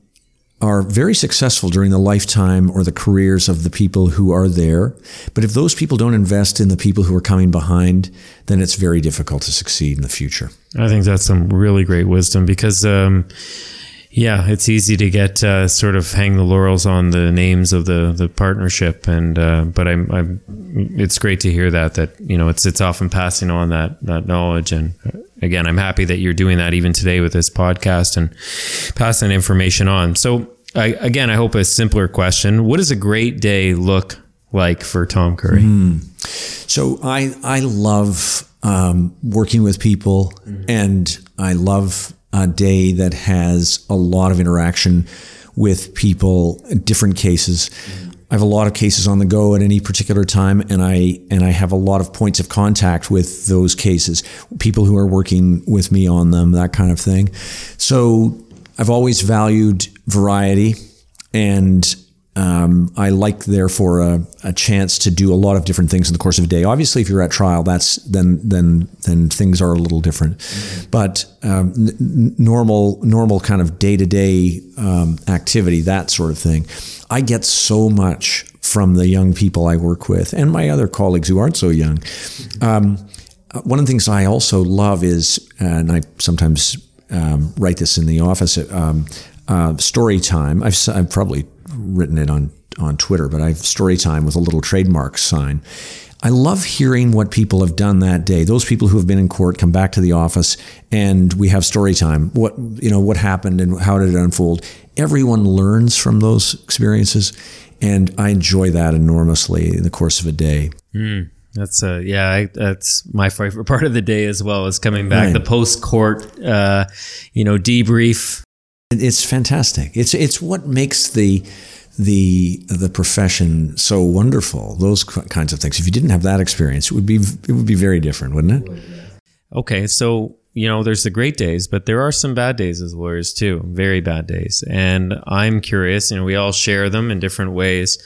are very successful during the lifetime or the careers of the people who are there. But if those people don't invest in the people who are coming behind, then it's very difficult to succeed in the future. I think that's some really great wisdom because, um, yeah, it's easy to get uh, sort of hang the laurels on the names of the the partnership, and uh, but I'm, I'm it's great to hear that that you know it's it's often passing on that that knowledge and again, I'm happy that you're doing that even today with this podcast and passing information on. So, I, again, I hope a simpler question. What does a great day look like for Tom Curry? Mm. So, I, I love um, working with people mm-hmm. and I love a day that has a lot of interaction with people, different cases. Mm-hmm. I have a lot of cases on the go at any particular time, and I and I have a lot of points of contact with those cases, people who are working with me on them, that kind of thing. So I've always valued variety, and um, I like therefore a, a, chance to do a lot of different things in the course of a day. Obviously, if you're at trial, that's then then then things are a little different. Mm-hmm. But um, n- normal normal kind of day to day activity, that sort of thing. I get so much from the young people I work with and my other colleagues who aren't so young. Um, one of the things I also love is, and I sometimes um, write this in the office, um, uh, story time. I've, I've probably written it on on Twitter, but I have story time with a little trademark sign. I love hearing what people have done that day. Those people who have been in court come back to the office and we have story time. What you know, what happened and how did it unfold? Everyone learns from those experiences, and I enjoy that enormously in the course of a day. Mm. That's a, yeah, I, that's my favorite part of the day as well is coming back right. the post court uh you know debrief. It's fantastic. It's it's what makes the the the profession so wonderful. Those kinds of things. If you didn't have that experience, it would be it would be very different, wouldn't it? Okay, so you know, there's the great days, but there are some bad days as lawyers too, very bad days. And I'm curious, you know, we all share them in different ways.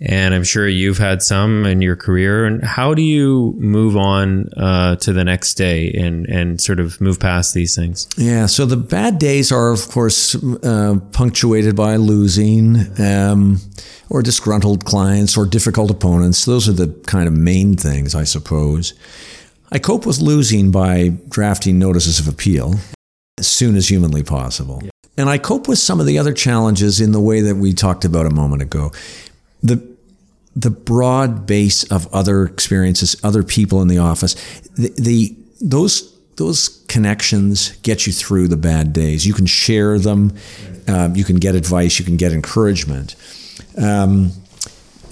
And I'm sure you've had some in your career. And how do you move on uh, to the next day and, and sort of move past these things? Yeah. So the bad days are, of course, uh, punctuated by losing. Um, or disgruntled clients or difficult opponents. Those are the kind of main things, I suppose. I cope with losing by drafting notices of appeal as soon as humanly possible. Yeah. And I cope with some of the other challenges in the way that we talked about a moment ago. The the broad base of other experiences, other people in the office, the, the those those connections get you through the bad days. You can share them, um, you can get advice, you can get encouragement. Um,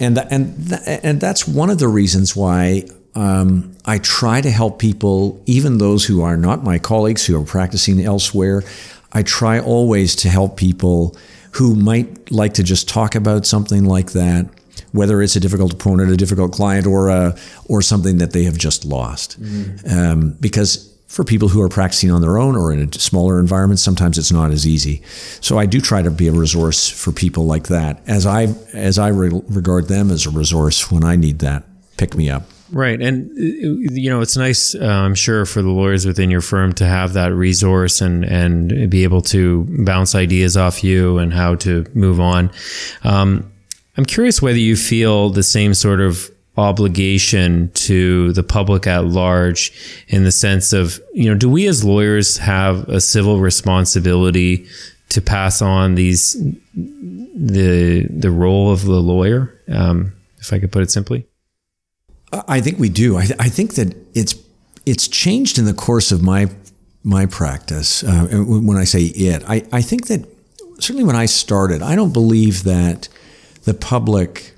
and and and that's one of the reasons why um, I try to help people, even those who are not my colleagues who are practicing elsewhere. I try always to help people who might like to just talk about something like that, whether it's a difficult opponent, a difficult client, or a, or something that they have just lost. Mm. Um, because for people who are practicing on their own or in a smaller environment, sometimes it's not as easy. So I do try to be a resource for people like that, as I as I re- regard them as a resource when I need that pick me up. Right. And, uh, you know, it's nice, uh, I'm sure, for the lawyers within your firm to have that resource and, and be able to bounce ideas off you and how to move on. Um, I'm curious whether you feel the same sort of obligation to the public at large in the sense of, you know, do we as lawyers have a civil responsibility to pass on these, the, the role of the lawyer, um, if I could put it simply? I think we do. I, th- I, think that it's it's changed in the course of my my practice. Uh, when I say it, I, I think that certainly when I started, I don't believe that the public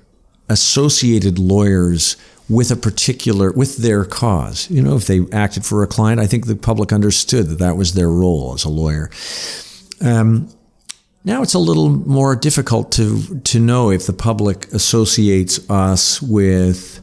associated lawyers with a particular with their cause. You know, if they acted for a client, I think the public understood that that was their role as a lawyer. Um, now it's a little more difficult to to know if the public associates us with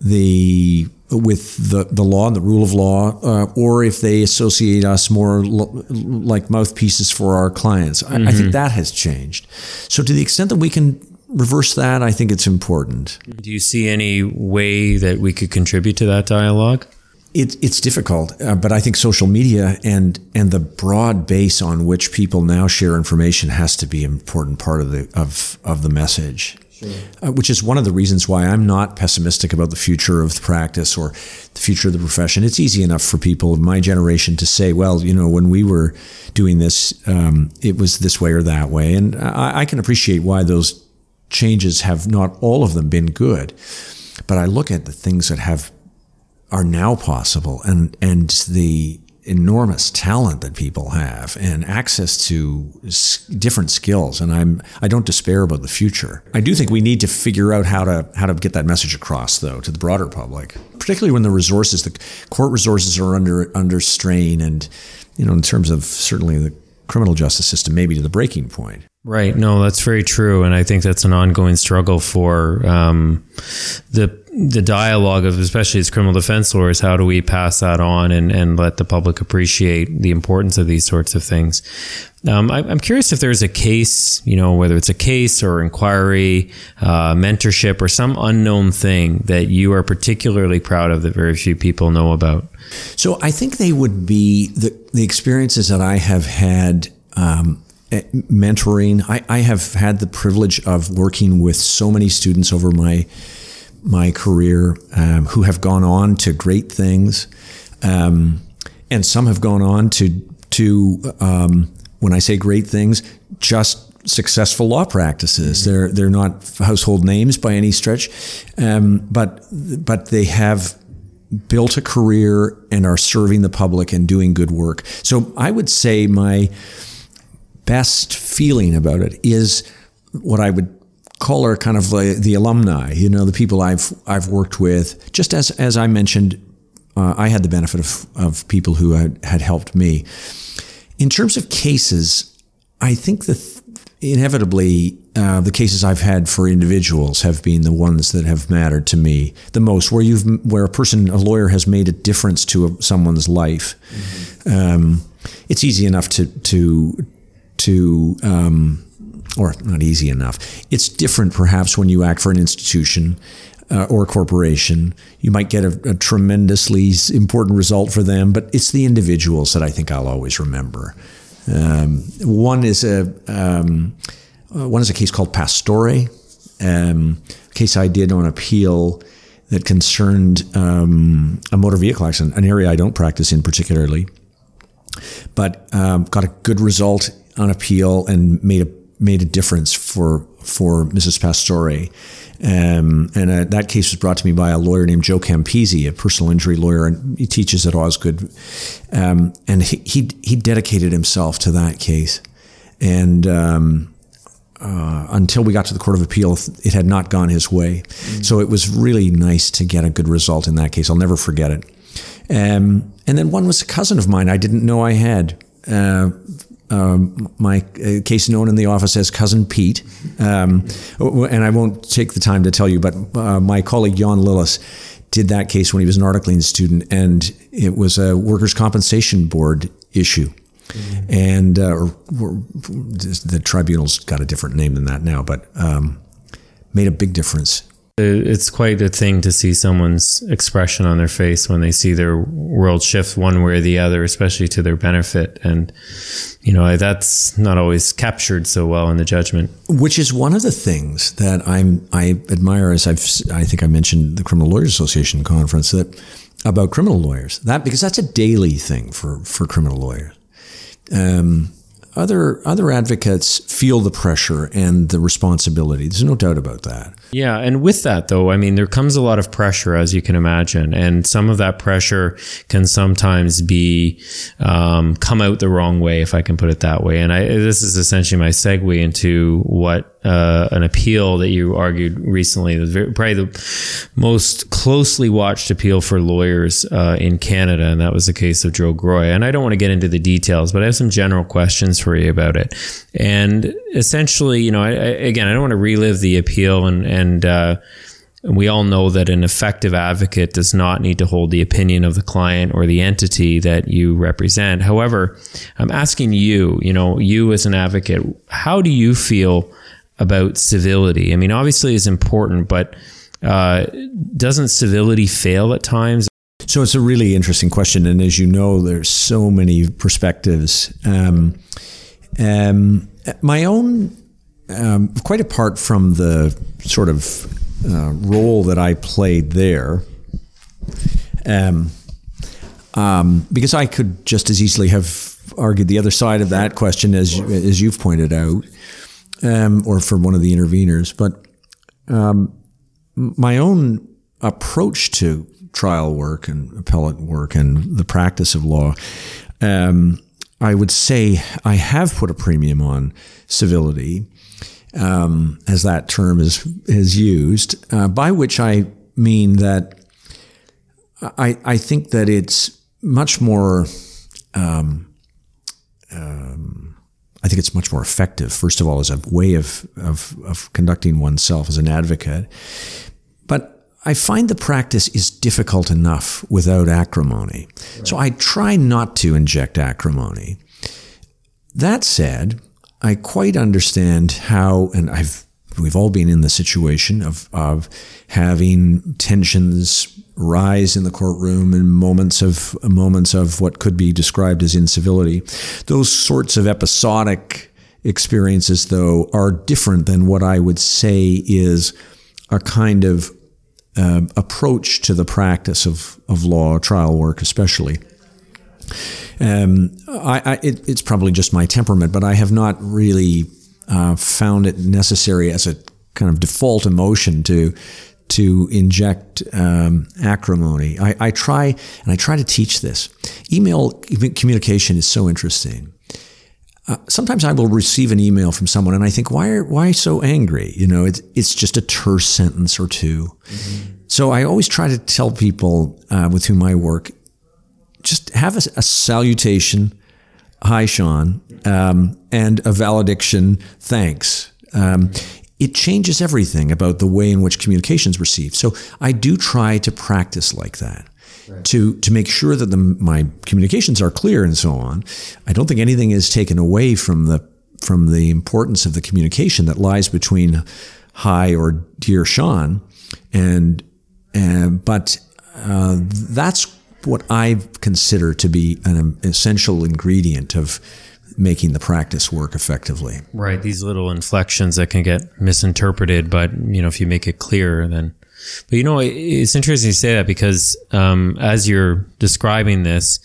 the with the, the law and the rule of law, uh, or if they associate us more lo- like mouthpieces for our clients. I, mm-hmm. I, think mm-hmm. that has changed. So, to the extent that we can reverse that, I think it's important. Do you see any way that we could contribute to that dialogue? It, it's difficult, uh, but I think social media and and the broad base on which people now share information has to be an important part of the of of the message. Sure. Uh, which is one of the reasons why I'm not pessimistic about the future of the practice or the future of the profession. It's easy enough for people of my generation to say, well, you know, when we were doing this, um, it was this way or that way. And I, I can appreciate why those changes have not all of them been good. But I look at the things that have are now possible and and the enormous talent that people have and access to different skills and I'm I don't despair about the future. I do think we need to figure out how to how to get that message across though to the broader public, particularly when the resources the court resources are under under strain and you know in terms of certainly the criminal justice system maybe to the breaking point. Right. No, that's very true, and I think that's an ongoing struggle for um, the the dialogue of, especially as criminal defense lawyers. How do we pass that on and, and let the public appreciate the importance of these sorts of things? Um, I, am curious if there's a case, you know, whether it's a case or inquiry, uh, mentorship, or some unknown thing that you are particularly proud of that very few people know about. So I think they would be the the experiences that I have had. Um, Eh, mentoring. I, I have had the privilege of working with so many students over my my career um, who have gone on to great things, um, and some have gone on to to um, when I say great things, just successful law practices. Mm-hmm. They're they're not household names by any stretch, um, but but they have built a career and are serving the public and doing good work. So I would say my best feeling about it is what I would her kind of the, the alumni, you know, the people I've I've worked with. Just as as I mentioned, uh, I had the benefit of of people who had, had helped me. In terms of cases, I think that inevitably uh, the cases I've had for individuals have been the ones that have mattered to me the most, where you've where a person, a lawyer, has made a difference to a, someone's life. Mm-hmm. Um, it's easy enough to to to, um, or not easy enough. It's different perhaps when you act for an institution uh, or a corporation. You might get a, a, tremendously important result for them, but it's the individuals that I think I'll always remember. Um, one is a um, uh, one is a case called Pastore, um, a case I did on appeal that concerned um, a motor vehicle accident, an area I don't practice in particularly, but um, got a good result on appeal and made a made a difference for for Mrs. Pastore. Um, and uh, that case was brought to me by a lawyer named Joe Campisi, a personal injury lawyer, and he teaches at Osgoode. Um, and he, he, he dedicated himself to that case, and um, uh, until we got to the Court of Appeal, it had not gone his way. Mm-hmm. So it was really nice to get a good result in that case. I'll never forget it. Um, and then one was a cousin of mine I didn't know I had. Uh, um, my uh, case known in the office as Cousin Pete. Um, and I won't take the time to tell you, but uh, my colleague Jan Lillis did that case when he was an Articling student, and it was a workers' compensation board issue. Mm-hmm. And uh, the tribunal's got a different name than that now, but um, made a big difference it's quite a thing to see someone's expression on their face when they see their world shift one way or the other, especially to their benefit. And, you know, that's not always captured so well in the judgment. Which is one of the things that I'm, I admire as I've, I think I mentioned the Criminal Lawyers Association conference that about criminal lawyers that because that's a daily thing for, for criminal lawyers. Um, other other advocates feel the pressure and the responsibility. There's no doubt about that. Yeah, and with that though, I mean, there comes a lot of pressure, as you can imagine, and some of that pressure can sometimes be um, come out the wrong way, if I can put it that way. And I, this is essentially my segue into what uh, an appeal that you argued recently, the, probably the most closely watched appeal for lawyers uh, in Canada, and that was the case of Joe Groia. And I don't want to get into the details, but I have some general questions for you about it. And essentially, you know, I, I, again, I don't want to relive the appeal, and and uh, we all know that an effective advocate does not need to hold the opinion of the client or the entity that you represent. However, I'm asking you, you know, you as an advocate, how do you feel? About civility? I mean, obviously it's important, but uh, doesn't civility fail at times? So it's a really interesting question, and as you know, there's so many perspectives. Um, um, my own, um, quite apart from the sort of uh, role that I played there, um, um, because I could just as easily have argued the other side of that question as as you've pointed out um, or for one of the interveners. But um, my own approach to trial work and appellate work and the practice of law, um, I would say I have put a premium on civility, um, as that term is is used, uh, by which I mean that I I think that it's much more. Um, um, I think it's much more effective, first of all, as a way of, of, of conducting oneself as an advocate. But I find the practice is difficult enough without acrimony. Right. So I try not to inject acrimony. That said, I quite understand how, and I've we've all been in the situation of, of having tensions rise in the courtroom in moments of moments of what could be described as incivility. Those sorts of episodic experiences, though, are different than what I would say is a kind of uh, approach to the practice of, of law, trial work, especially. Um, I, I, it, it's probably just my temperament, but I have not really uh, found it necessary as a kind of default emotion to to inject um, acrimony. I, I, try, and I try to teach this. Email communication is so interesting. Uh, sometimes I will receive an email from someone, and I think, why are, why so angry? You know, it's it's just a terse sentence or 2 mm-hmm. So I always try to tell people uh, with whom I work, just have a, a salutation, hi Sean, um, and a valediction, thanks. Um, it changes everything about the way in which communication is received. So I do try to practice like that. Right. To, to make sure that the, my communications are clear and so on, I don't think anything is taken away from the from the importance of the communication that lies between hi or dear Sean, and uh, but uh, that's what I consider to be an essential ingredient of making the practice work effectively. Right. These little inflections that can get misinterpreted, but you know, if you make it clear, then. But you know, it's interesting to say that because um, as you're describing this,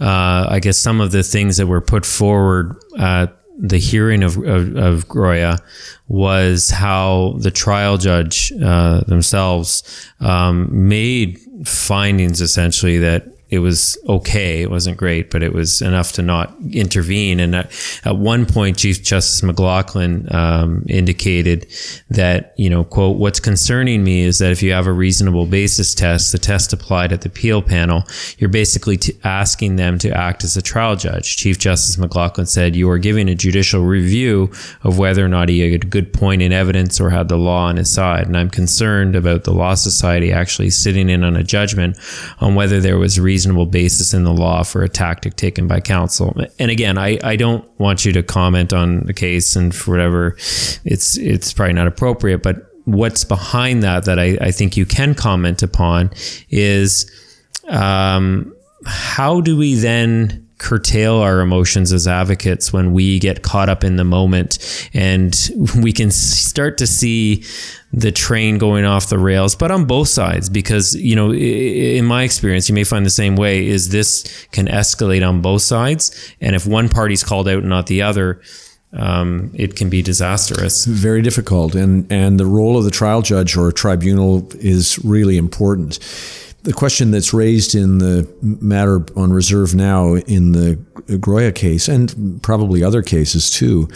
uh, I guess some of the things that were put forward at the hearing of, of, of Groia was how the trial judge uh, themselves um, made findings essentially that it was okay. It wasn't great, but it was enough to not intervene. And at, at one point, Chief Justice McLachlin um, indicated that, you know, quote, what's concerning me is that if you have a reasonable basis test, the test applied at the appeal panel, you're basically t- asking them to act as a trial judge. Chief Justice McLachlin said, you are giving a judicial review of whether or not he had a good point in evidence or had the law on his side. And I'm concerned about the Law Society actually sitting in on a judgment on whether there was reason reasonable basis in the law for a tactic taken by counsel. And again, I, I don't want you to comment on the case and for whatever it's it's probably not appropriate, but what's behind that that I, I think you can comment upon is um, how do we then curtail our emotions as advocates when we get caught up in the moment and (laughs) we can start to see the train going off the rails but on both sides because you know in my experience you may find the same way is this can escalate on both sides. And if one party's called out and not the other um, it can be disastrous. Very difficult, and and the role of the trial judge or tribunal is really important the question that's raised in the matter on reserve now in the Groia case, and probably other cases too,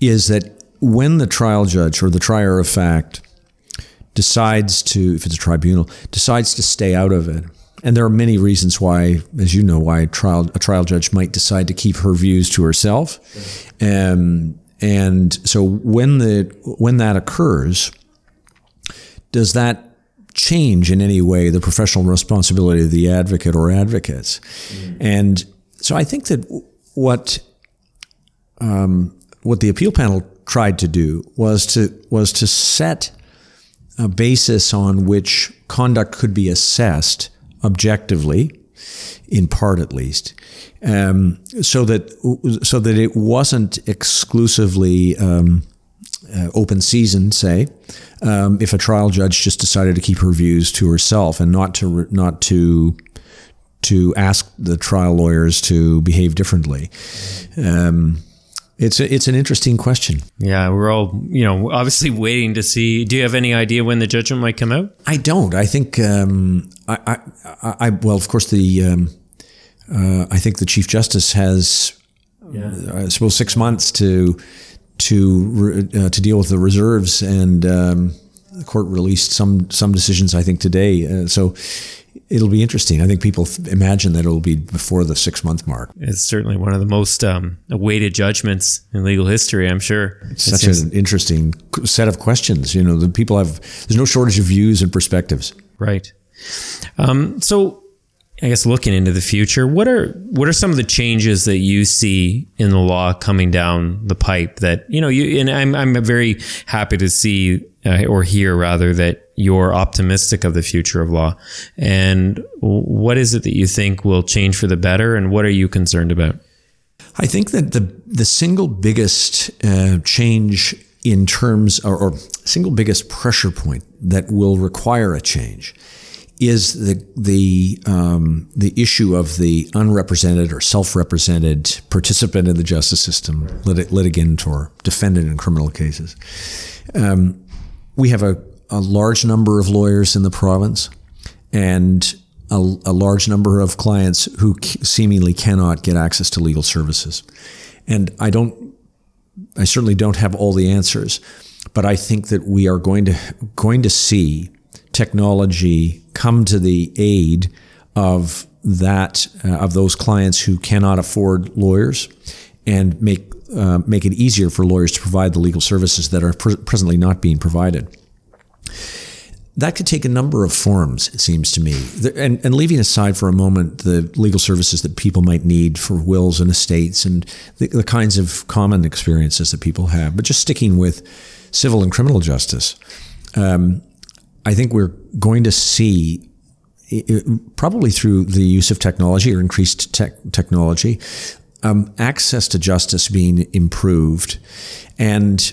is that when the trial judge or the trier of fact decides to, if it's a tribunal, decides to stay out of it, and there are many reasons why, as you know, why a trial, a trial judge might decide to keep her views to herself. Um, and so when the when that occurs, does that change in any way the professional responsibility of the advocate or advocates. Mm. And so I think that what um, what the appeal panel tried to do was to was to set a basis on which conduct could be assessed objectively, in part at least, um, so that so that it wasn't exclusively um, uh, open season, say, um, if a trial judge just decided to keep her views to herself and not to not to to ask the trial lawyers to behave differently. Um, it's a, it's an interesting question. Yeah, we're all you know obviously waiting to see. Do you have any idea when the judgment might come out? I don't. I think um, I, I, I, well, of course the um, uh, I think the chief justice has yeah. I suppose six months to to uh, to deal with the reserves, and um, the court released some some decisions I think today. Uh, so it'll be interesting. I think people imagine that it'll be before the six month mark. It's certainly one of the most um, awaited judgments in legal history. I'm sure. It's such an interesting set of questions. You know, the people have. There's no shortage of views and perspectives. Right. Um, so I guess looking into the future, what are what are some of the changes that you see in the law coming down the pipe that you know you and I'm I'm very happy to see uh, or hear rather that you're optimistic of the future of law. And what is it that you think will change for the better and what are you concerned about? I think that the the single biggest uh, change in terms or, or single biggest pressure point that will require a change is the the um, the issue of the unrepresented or self-represented participant in the justice system, lit- litigant or defendant in criminal cases. Um, we have a, a large number of lawyers in the province, and a, a large number of clients who seemingly cannot get access to legal services. And I don't, I certainly don't have all the answers, but I think that we are going to going to see technology come to the aid of that uh, of those clients who cannot afford lawyers and make uh, make it easier for lawyers to provide the legal services that are pr- presently not being provided. That could take a number of forms, it seems to me. And, and, leaving aside for a moment the legal services that people might need for wills and estates and the, the kinds of common experiences that people have, but just sticking with civil and criminal justice. Um, I think we're going to see probably through the use of technology or increased tech technology, um, access to justice being improved. And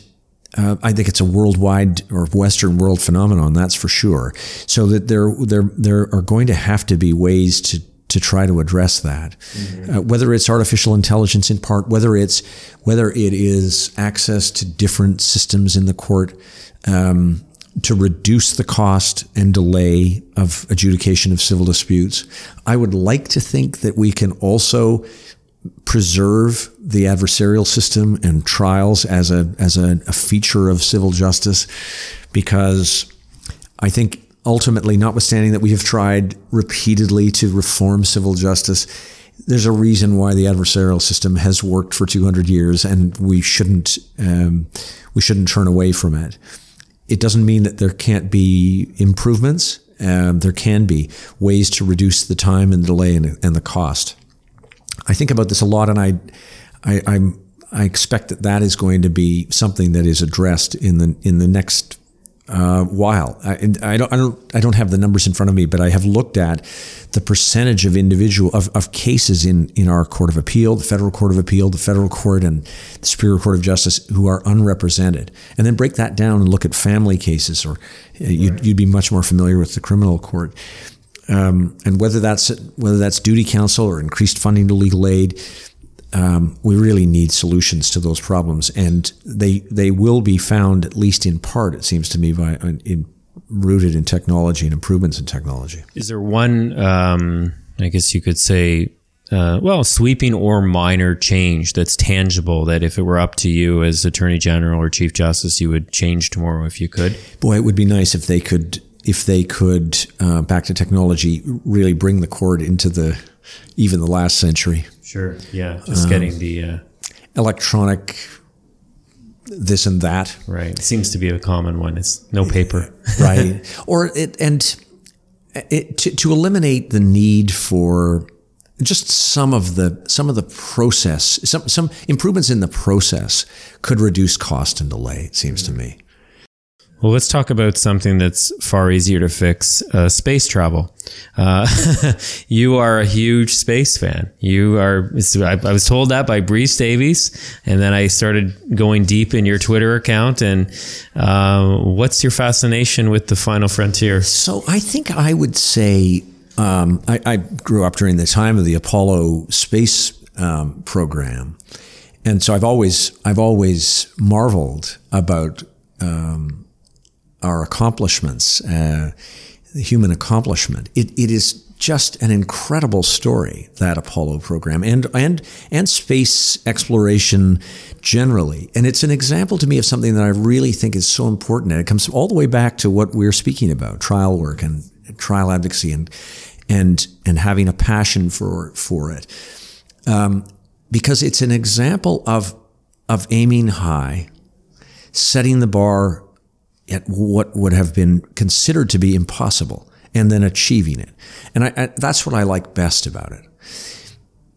uh, I think it's a worldwide or Western world phenomenon, that's for sure. So that there, there, there are going to have to be ways to to try to address that, mm-hmm. uh, whether it's artificial intelligence in part, whether it's whether it is access to different systems in the court. Um, to reduce the cost and delay of adjudication of civil disputes. I would like to think that we can also preserve the adversarial system and trials as a as a, a feature of civil justice because I think ultimately, notwithstanding that we have tried repeatedly to reform civil justice, there's a reason why the adversarial system has worked for 200 years, and we shouldn't um, we shouldn't turn away from it. It doesn't mean that there can't be improvements. Um, there can be ways to reduce the time and the delay and, and the cost. I think about this a lot, and I, I, I'm, I expect that that is going to be something that is addressed in the in the next uh, while. I, I, don't, I don't, I don't have the numbers in front of me, but I have looked at the percentage of individual of, of cases in in our Court of Appeal, the Federal Court of Appeal, the Federal Court, and the Superior Court of Justice who are unrepresented, and then break that down and look at family cases, or uh, you'd, you'd be much more familiar with the criminal court. Um, and whether that's whether that's duty counsel or increased funding to legal aid, um, we really need solutions to those problems, and they they will be found at least in part. It seems to me by in, rooted in technology and improvements in technology. Is there one? Um, I guess you could say. Uh, well, sweeping or minor change that's tangible. That if it were up to you as Attorney General or Chief Justice, you would change tomorrow if you could. Boy, it would be nice if they could. If they could, uh, back to technology, really bring the court into the even the last century. Sure. Yeah. Just um, getting the uh, electronic this and that. Right. It seems to be a common one. It's no paper. (laughs) right. Or it and it to, to eliminate the need for just some of the some of the process some some improvements in the process could reduce cost and delay it seems to me well, let's talk about something that's far easier to fix uh, space travel. Uh, (laughs) you are a huge space fan. You are, I, I, was told that by Breeze Davies, and then I started going deep in your Twitter account. And uh, what's your fascination with the final frontier? So I think I would say um, I, I, grew up during the time of the Apollo space um, program. And so I've always, I've always marveled about um, our accomplishments, uh, human accomplishment. It, it is just an incredible story that Apollo program and and and space exploration generally. And it's an example to me of something that I really think is so important. And it comes all the way back to what we're speaking about: trial work and trial advocacy and and and having a passion for for it. Um, because it's an example of of aiming high, setting the bar at what would have been considered to be impossible and then achieving it. And I, I, that's what I like best about it.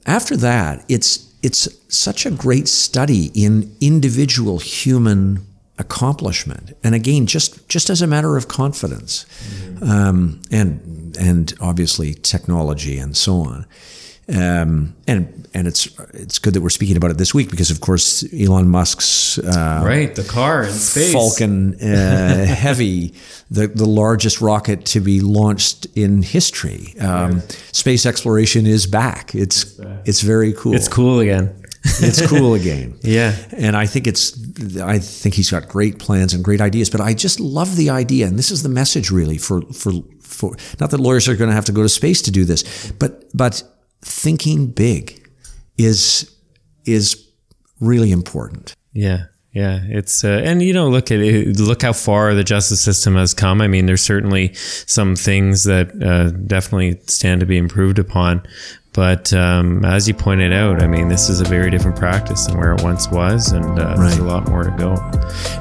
After that, it's it's such a great study in individual human accomplishment, and again, just just as a matter of confidence, mm-hmm. um, and and obviously technology and so on. Um, and and it's it's good that we're speaking about it this week because of course Elon Musk's uh, right the car in space. Falcon uh, (laughs) Heavy the the largest rocket to be launched in history. Um, space exploration is back. It's it's, back. it's very cool. It's cool again. (laughs) It's cool again. Yeah. And I think it's I think he's got great plans and great ideas but I just love the idea and this is the message really for for for not that lawyers are going to have to go to space to do this but but thinking big is is really important. Yeah. Yeah, it's uh, and you know look at it, look how far the justice system has come. I mean, there's certainly some things that uh, definitely stand to be improved upon, but um, as you pointed out, I mean, this is a very different practice than where it once was, and uh, right. there's a lot more to go.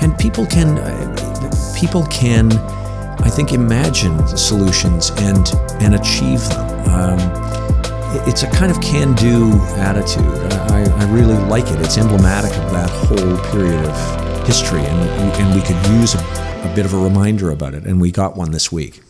And people can uh, people can, I think, imagine solutions and and achieve them. Um, it's a kind of can-do attitude. I, I, really like it. It's emblematic of that whole period of history, and, and we could use a, a bit of a reminder about it, and we got one this week.